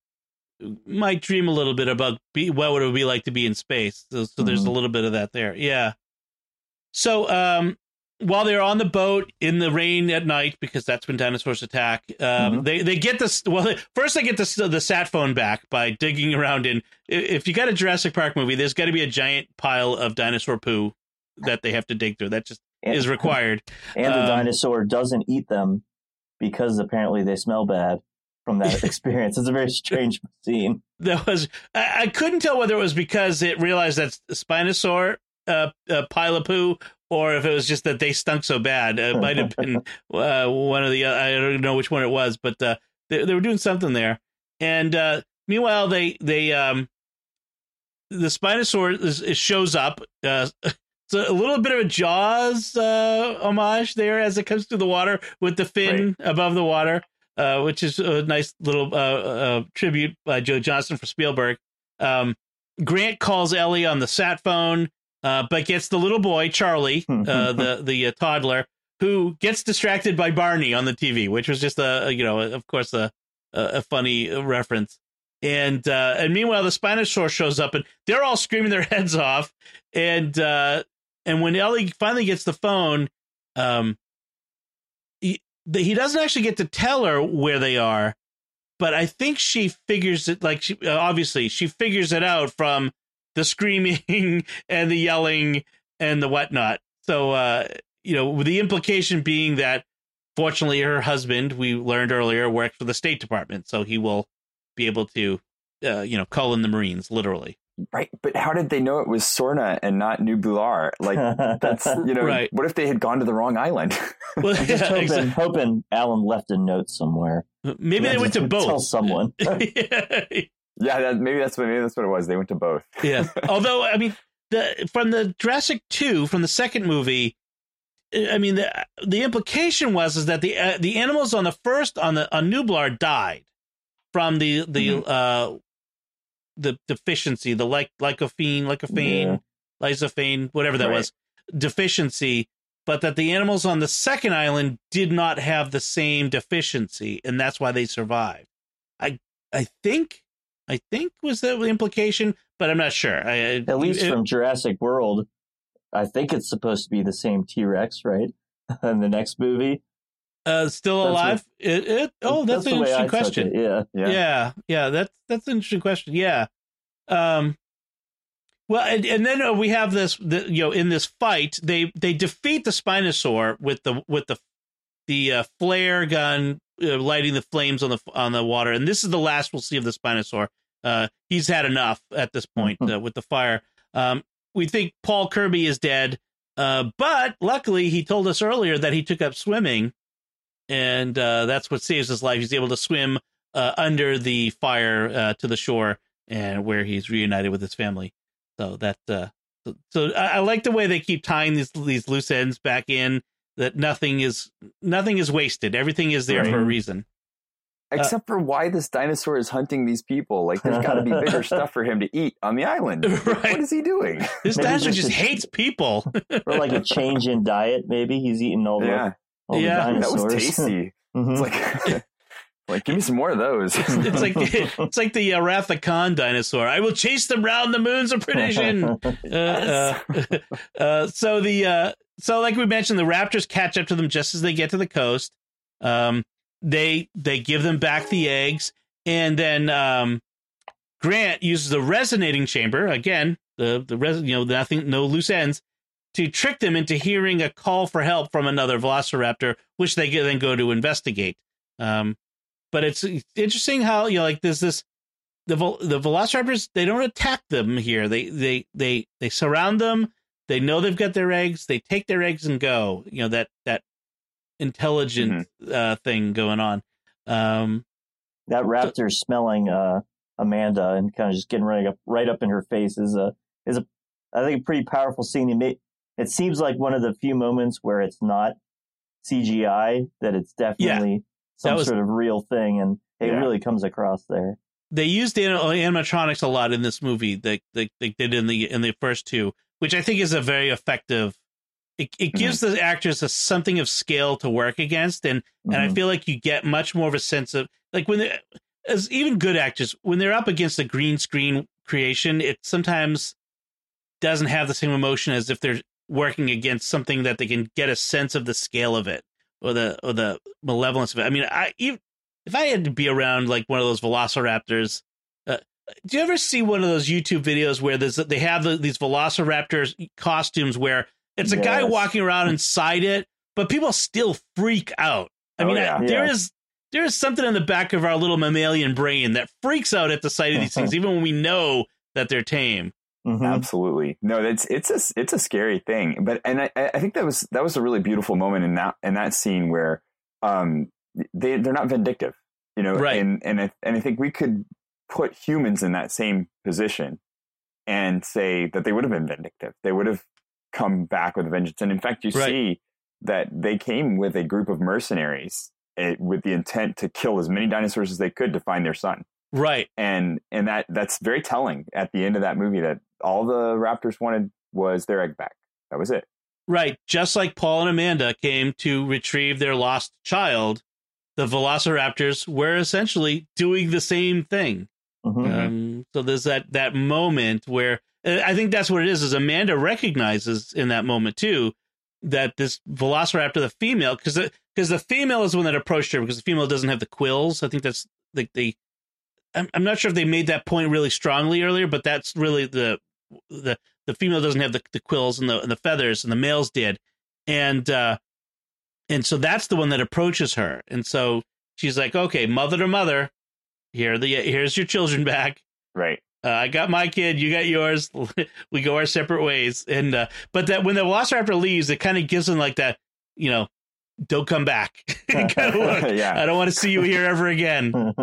might dream a little bit about be, what would it be like to be in space. So, so there's Mhm. a little bit of that there. Yeah. So um, while they're on the boat in the rain at night, because that's when dinosaurs attack, um, Mhm. they they get this. Well, they- first they get the the sat phone back by digging around in. If you got a Jurassic Park movie, there's got to be a giant pile of dinosaur poo that they have to dig through. That just And, is required. and the um, dinosaur doesn't eat them because apparently they smell bad from that experience. It's a very strange scene. that was I, I couldn't tell whether it was because it realized that Spinosaur uh, uh, pile of poo, or if it was just that they stunk so bad. It might have been uh, one of the uh, I don't know which one it was, but uh, they, they were doing something there. And uh, meanwhile, they they um, the Spinosaur is, is shows up. Uh, it's a little bit of a Jaws uh, homage there as it comes through the water with the fin above the water uh, which is a nice little uh, uh, tribute by Joe Johnston for Spielberg. Um, Grant calls Ellie on the sat phone, uh, but gets the little boy Charlie, uh, the the uh, toddler, who gets distracted by Barney on the TV, which was just a, you know of course a a, funny reference. And uh, and meanwhile, the Spanish Spinosaur shows up, and they're all screaming their heads off. And uh, and when Ellie finally gets the phone, um, he, he doesn't actually get to tell her where they are, but I think she figures it. Like she, uh, obviously, she figures it out from the screaming and the yelling and the whatnot. So uh, you know, with the implication being that fortunately her husband, we learned earlier, works for the State Department, so he will be able to, uh, you know, call in the Marines, literally. Right, but how did they know it was Sorna and not Nubular? Like that's you know, Right. what if they had gone to the wrong island? Well, I'm just yeah, hoping, exactly. hoping Alan left a note somewhere. maybe they went to both Tell both. someone. yeah, yeah, that, maybe that's what maybe that's what it was. They went to both. yeah. Although, I mean, the from the Jurassic Two, from the second movie, I mean, the the implication was is that the uh, the animals on the first on the on Nublar died from the the uh the deficiency, the like lycophene, lycophane, lysophane, whatever that Right. was, deficiency. But that the animals on the second island did not have the same deficiency, and that's why they survived. I I think I think was the implication, but I'm not sure. I, At least it- from Jurassic World, I think it's supposed to be the same T Rex, right? In the next movie. Uh, still That's alive. It, it, oh, that's, an the I interesting question. Yeah. Yeah. Yeah. yeah, That's that's an interesting question. Yeah. Um. Well, and, and then uh, we have this, the, you know, in this fight, they they defeat the Spinosaur with the with the the uh, flare gun uh, lighting the flames on the on the water, and this is the last we'll see of the Spinosaur. Uh, he's had enough at this point uh, with the fire. Um, we think Paul Kirby is dead, uh, but luckily he told us earlier that he took up swimming, and uh, that's what saves his life. He's able to swim uh, under the fire uh, to the shore, and where he's reunited with his family. So that uh, so, so I, I like the way they keep tying these these loose ends back in. That nothing is nothing is wasted. Everything is there for a reason. Except for why this dinosaur is hunting these people. Like there's got to be bigger stuff for him to eat on the island. Right. What is he doing? This Maybe dinosaur just just a- hates people. Or like a change in diet, maybe. He's eating all the, Yeah, all Yeah. the that was tasty. Mhm. It's like, like give me some more of those. it's like it's like the uh, Wrath of Khan dinosaur. I will chase them round the moons of perdition. uh, uh, uh, so the uh, so like we mentioned, the raptors catch up to them just as they get to the coast. Um, they they give them back the eggs, and then um, Grant uses the resonating chamber again. The the res- you know nothing no loose ends to trick them into hearing a call for help from another velociraptor, which they then go to investigate. Um, but it's, interesting how you know like there's this the the velociraptors they don't attack them here. They they they they surround them. They know they've got their eggs. They take their eggs and go. You know that that intelligent uh, thing going on. Um, that raptor smelling uh, Amanda and kind of just getting right up right up in her face is a is a I think a pretty powerful scene. It, may, it seems like one of the few moments where it's not CGI that it's definitely some was- sort of real thing, and it Yeah. really comes across there. they used animatronics a lot in this movie. They, they they did in the in the first two, which I think is a very effective. It it gives the actors a something of scale to work against, and and I Mhm. feel like you get much more of a sense of like when they, as even good actors when they're up against a green screen creation, it sometimes doesn't have the same emotion as if they're working against something that they can get a sense of the scale of it or the or the malevolence of it. I mean, I even if I had to be around like one of those velociraptors, uh, do you ever see one of those YouTube videos where there's they have the, these velociraptors costumes where it's a yes. guy walking around inside it, but people still freak out. I oh, mean, yeah. I, there yeah. is there is something in the back of our little mammalian brain that freaks out at the sight of these things, even when we know that they're tame. Mm-hmm. Absolutely, no. It's it's a it's a scary thing, but and I, I think that was that was a really beautiful moment in that in that scene where um they they're not vindictive, you know, right? And and I, and I think we could put humans in that same position and say that they would have been vindictive. They would have come back with a vengeance, and in fact, you right. see that they came with a group of mercenaries eh, with the intent to kill as many dinosaurs as they could to find their son. Right. And and that that's very telling at the end of that movie that all the raptors wanted was their egg back. That was it. Right. Just like Paul and Amanda came to retrieve their lost child, the velociraptors were essentially doing the same thing. Mm-hmm. Um, so there's that that moment where I think that's what it is. Is Amanda recognizes in that moment too that this velociraptor, the female, because because the, the, female is the one that approached her because the female doesn't have the quills. I think that's like they. I'm, I'm not sure if they made that point really strongly earlier, but that's really the the the female doesn't have the, the quills and the and the feathers, and the males did, and uh, and so that's the one that approaches her, and so she's like, okay, mother to mother, here the here's your children back, right? Uh, I got my kid, you got yours. we go our separate ways. And uh, but that when the Velociraptor leaves, it kind of gives them like that, you know, don't come back. yeah. I don't want to see you here ever again.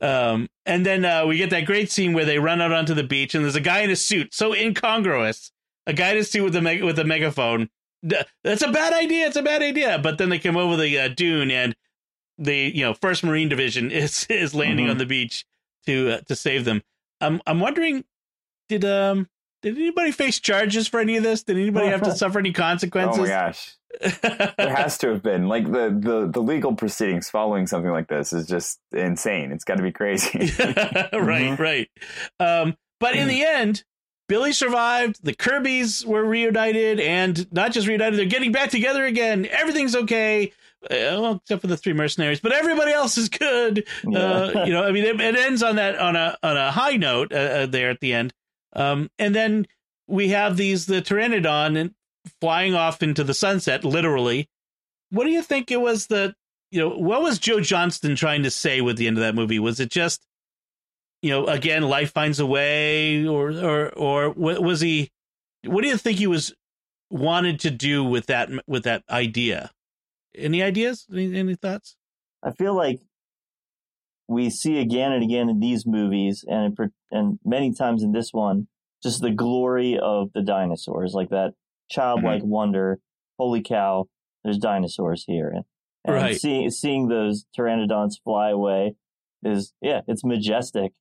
Um, and then uh, we get that great scene where they run out onto the beach, and there's a guy in a suit, so incongruous. A guy in a suit with a me- with a megaphone. That's a bad idea. It's a bad idea. But then they come over the uh, dune, and the you know First Marine Division is is landing mm-hmm. on the beach to uh, to save them. I'm I'm wondering, did um did anybody face charges for any of this? Did anybody have to suffer any consequences? Oh my gosh. there has to have been like the, the the legal proceedings following something like this is just insane. It's got to be crazy. right, mm-hmm. right. Um, but in the end, Billy survived. The Kirby's were reunited, and not just reunited; they're getting back together again. Everything's okay. Uh, well, except for the three mercenaries, but everybody else is good. Yeah. Uh, you know, I mean, it, it, ends on that on a on a high note uh, uh, there at the end, um, and then we have these the pteranodon flying off into the sunset, literally. What do you think it was that you know? What was Joe Johnston trying to say with the end of that movie? Was it just you know, again, life finds a way, or or or was he? What do you think he was wanted to do with that with that idea? Any ideas? Any, any thoughts? I feel like we see again and again in these movies, and and many times in this one, just the glory of the dinosaurs, like that childlike mm-hmm. wonder. Holy cow! There's dinosaurs here, and, and right. seeing seeing those pteranodons fly away is yeah, it's majestic.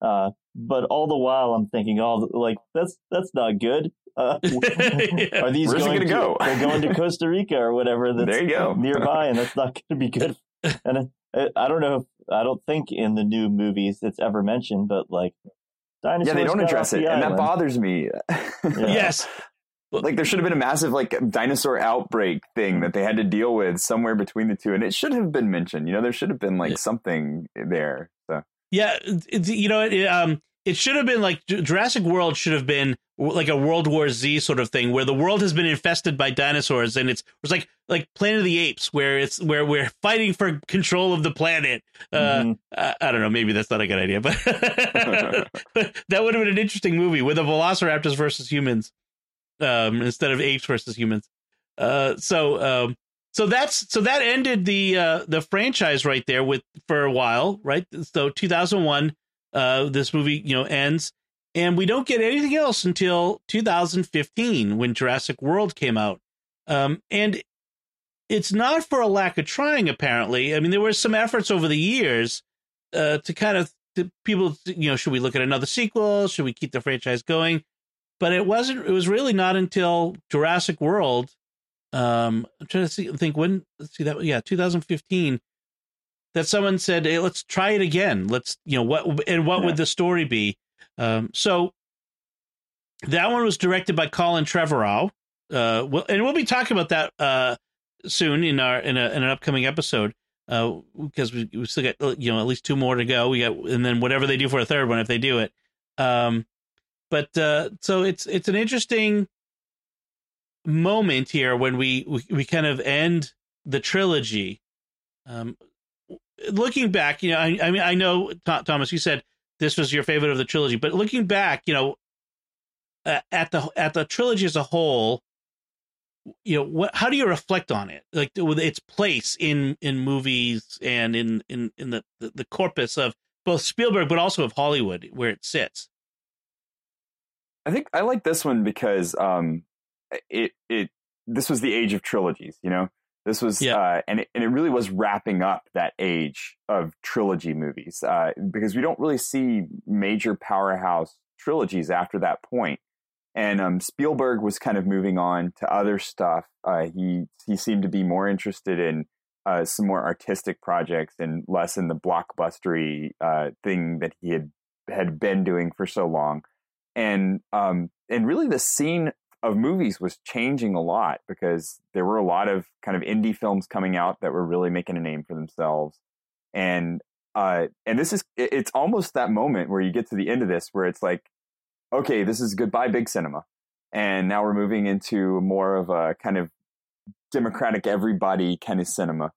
Uh, but all the while, I'm thinking, oh, like that's that's not good. Uh, Are these Where's going to go? they're going to Costa Rica or whatever. That's there you go. nearby, and that's not going to be good. And I, I don't know. If, I don't think in the new movies it's ever mentioned, but like dinosaurs. Yeah, they don't address it, and that bothers me. yes. Like there should have been a massive like dinosaur outbreak thing that they had to deal with somewhere between the two, and it should have been mentioned. You know, there should have been like yeah. something there. So yeah, you know, it, um, it should have been like Jurassic World should have been like a World War Z sort of thing where the world has been infested by dinosaurs and it's it's like like Planet of the Apes where it's where we're fighting for control of the planet. Uh, mm-hmm. I, I, don't know, maybe that's not a good idea, but that would have been an interesting movie with the Velociraptors versus humans um, instead of apes versus humans. Uh, so um, so that's so that ended the uh, the franchise right there with for a while, right? So 2001 uh, this movie, you know, ends, and we don't get anything else until 2015 when Jurassic World came out. Um, and it's not for a lack of trying, apparently. I mean, there were some efforts over the years uh, to kind of to people, you know, should we look at another sequel? Should we keep the franchise going? But it wasn't. It was really not until Jurassic World. Um, I'm trying to see, think when. Let's see that. Yeah, 2015 that someone said, "Hey, let's try it again. Let's you know what and what Yeah. would the story be?" Um, so that one was directed by Colin Trevorrow. Uh, well, and we'll be talking about that uh, soon in our in, a, in an upcoming episode because we, we still got you know at least two more to go. We got and then whatever they do for a third one if they do it. Um, but uh, so it's it's an interesting moment here when we we, we kind of end the trilogy. Um, looking back, you know, I, I mean, I know Th- Thomas, you said this was your favorite of the trilogy, but looking back, you know, uh, at the at the trilogy as a whole, you know, what how do you reflect on it, like with its place in in movies and in in in the the, the corpus of both Spielberg but also of Hollywood where it sits. I think I like this one because um, it it this was the age of trilogies. You know, this was Yeah. uh, and it, and it really was wrapping up that age of trilogy movies uh, because we don't really see major powerhouse trilogies after that point. And um, Spielberg was kind of moving on to other stuff. Uh, he he seemed to be more interested in uh, some more artistic projects and less in the blockbustery uh, thing that he had had been doing for so long and um and really the scene of movies was changing a lot because there were a lot of kind of indie films coming out that were really making a name for themselves. And uh and this is it's almost that moment where you get to the end of this where it's like okay this is goodbye big cinema. And now we're moving into more of a kind of democratic everybody kind of cinema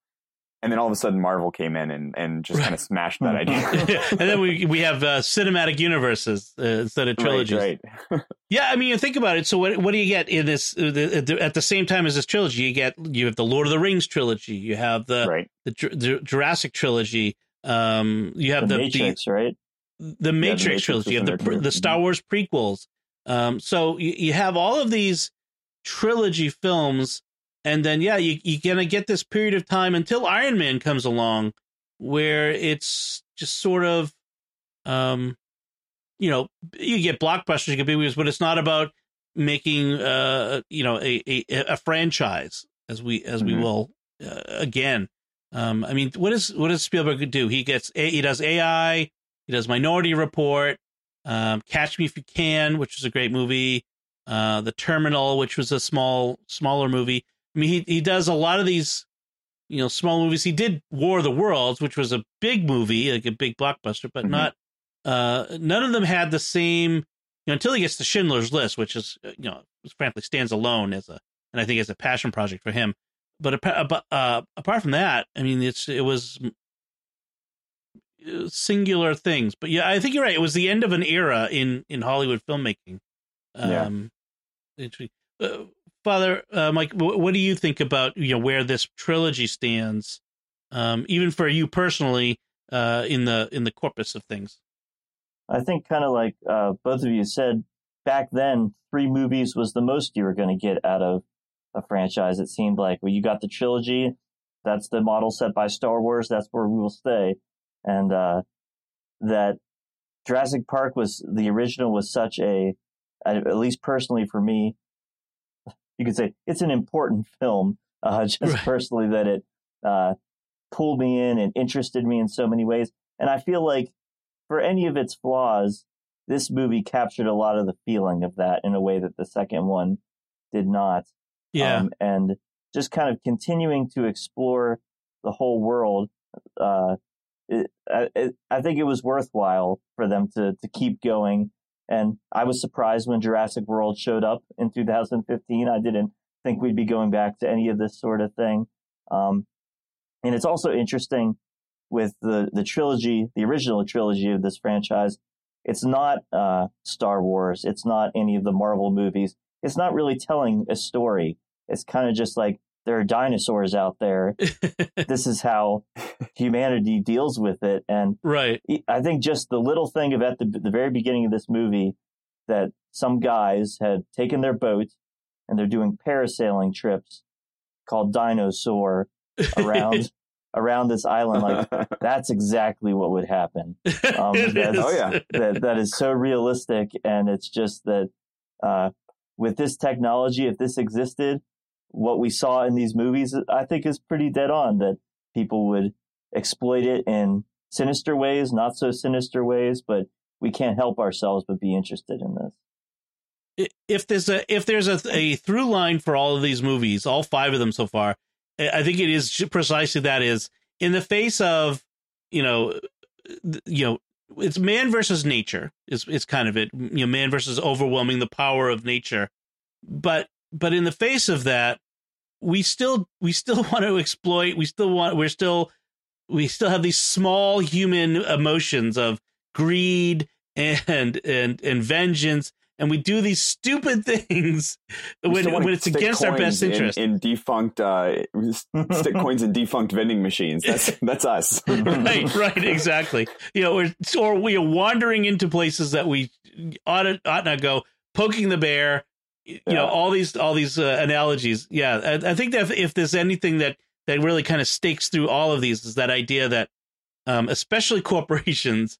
and then all of a sudden marvel came in and and just kind of smashed that idea and then we we have uh, cinematic universes uh, instead of trilogies. right, right. Yeah, I mean, you think about it. So what what do you get in this uh, the, at the- at the same time as this trilogy? You get you have the Lord of the Rings trilogy. You have the right the, the Jurassic trilogy. Um, you have the, the Matrix, right? the, the Matrix Matrix trilogy. You have the there pre- too. the Star Wars prequels. Um, so you, you have all of these trilogy films, and then yeah, you you're gonna get this period of time until Iron Man comes along, where it's just sort of, um, you know, you get blockbusters, you get big movies, but it's not about making uh you know a a, a franchise as we as we Mhm. will uh, again. Um, I mean, what is what does Spielberg do? He gets a, he does AI, he does Minority Report, um, Catch Me If You Can, which was a great movie, uh, The Terminal, which was a small smaller movie. I mean, he he does a lot of these, you know, small movies. He did War of the Worlds, which was a big movie, like a big blockbuster, but Mhm. not uh, none of them had the same. You know, until he gets to Schindler's List, which is uh, you know, frankly stands alone as a, and I think as a passion project for him. But but, uh, apart from that, I mean, it's it was uh, singular things. But yeah, I think you're right. It was the end of an era in in Hollywood filmmaking. Yeah. Um, interesting. Uh, Father uh, Mike, what do you think about you know where this trilogy stands, um, even for you personally, uh, in the in the corpus of things? I think kind of like uh, both of you said back then, three movies was the most you were going to get out of a franchise. It seemed like well, you got the trilogy. That's the model set by Star Wars. That's where we will stay, and uh, that Jurassic Park was the original was such a, at least personally for me, you could say it's an important film. Uh, just Right. personally, that it uh, pulled me in and interested me in so many ways, and I feel like for any of its flaws, this movie captured a lot of the feeling of that in a way that the second one did not. Yeah, Um, and just kind of continuing to explore the whole world. Uh, it, I, it, I think it was worthwhile for them to, to keep going. And I was surprised when Jurassic World showed up in 2015. I didn't think we'd be going back to any of this sort of thing. Um, and it's also interesting with the, the trilogy, the original trilogy of this franchise. It's not uh, Star Wars. It's not any of the Marvel movies. It's not really telling a story. It's kind of just like there are dinosaurs out there. this is how humanity deals with it. And right. I think just the little thing of at the, the very beginning of this movie that some guys had taken their boat and they're doing parasailing trips called Dinosaur around around this island. Like that's exactly what would happen. Um, It that's- Oh, yeah. that that is so realistic, and it's just that uh, with this technology, if this existed, what we saw in these movies, I think is pretty dead on. That people would exploit it in sinister ways, not so sinister ways, but we can't help ourselves but be interested in this. If there's a if there's a, a through line for all of these movies, all five of them so far, I think it is precisely that is in the face of you know you know it's man versus nature is it's kind of it you know man versus overwhelming the power of nature but but in the face of that we still we still want to exploit we still want we're still we still have these small human emotions of greed and and and vengeance and we do these stupid things when, when it's against our best interest. In, in defunct, uh, stick coins in defunct vending machines. That's that's us. right, right, exactly. You know, or, or we are wandering into places that we ought, to, ought not go, poking the bear. You yeah. know, all these all these uh, analogies. Yeah, I, I think that if, if, there's anything that that really kind of stakes through all of these is that idea that, um, especially corporations,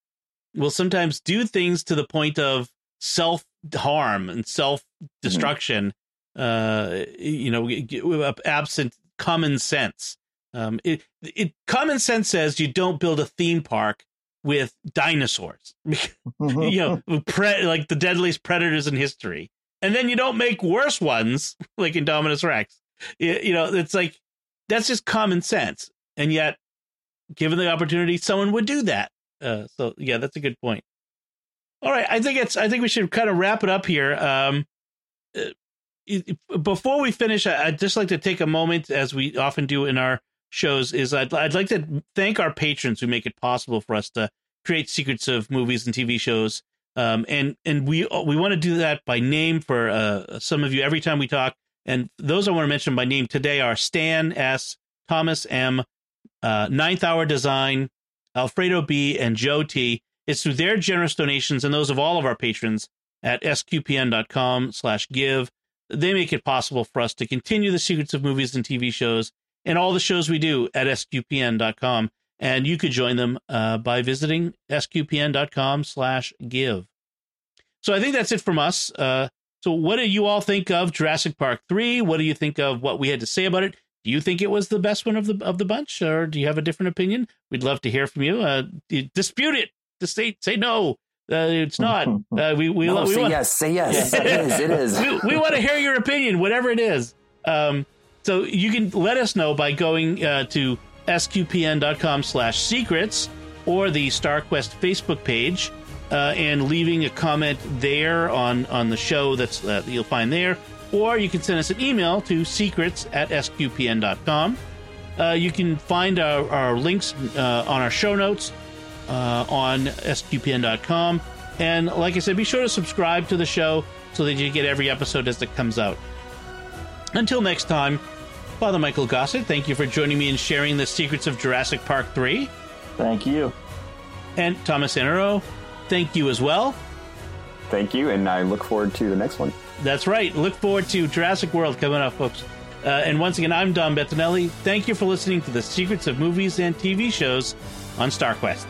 will sometimes do things to the point of self harm and self destruction. Mm-hmm. Uh, you know, absent common sense. Um, it, it common sense says you don't build a theme park with dinosaurs. you know, pre- like the deadliest predators in history, and then you don't make worse ones like Indominus Rex. You, you know, it's like that's just common sense, and yet, given the opportunity, someone would do that. Uh, so yeah, that's a good point. All right, I think it's. I think we should kind of wrap it up here. Um, uh, before we finish, I'd just like to take a moment, as we often do in our shows. Is I'd I'd like to thank our patrons who make it possible for us to create secrets of movies and TV shows. Um, and and we we want to do that by name for uh, some of you every time we talk. And those I want to mention by name today are Stan S, Thomas M, uh, Ninth Hour Design, Alfredo B, and Joe T. It's through their generous donations and those of all of our patrons at sqpn.com slash give. They make it possible for us to continue the secrets of movies and TV shows and all the shows we do at sqpn.com. And you could join them uh, by visiting sqpn.com slash give. So I think that's it from us. Uh, so what do you all think of Jurassic Park 3? What do you think of what we had to say about it? Do you think it was the best one of the of the bunch, or do you have a different opinion? We'd love to hear from you. Uh, dispute it to say say no. Uh, it's not. Uh, we we, no, we say want, yes. Say yes. it is. It is. we, we want to hear your opinion, whatever it is. Um, so you can let us know by going uh, to sqpn.com/secrets or the StarQuest Facebook page uh, and leaving a comment there on on the show that's uh, you'll find there. Or you can send us an email to secrets at sqpn.com. Uh, you can find our, our links uh, on our show notes uh, on sqpn.com. And like I said, be sure to subscribe to the show so that you get every episode as it comes out. Until next time, Father Michael Gossett, thank you for joining me and sharing the secrets of Jurassic Park 3. Thank you. And Thomas Sanjurjo, thank you as well. Thank you, and I look forward to the next one. That's right. Look forward to Jurassic World coming up, folks. Uh, and once again, I'm Dom Bettinelli. Thank you for listening to the secrets of movies and TV shows on StarQuest.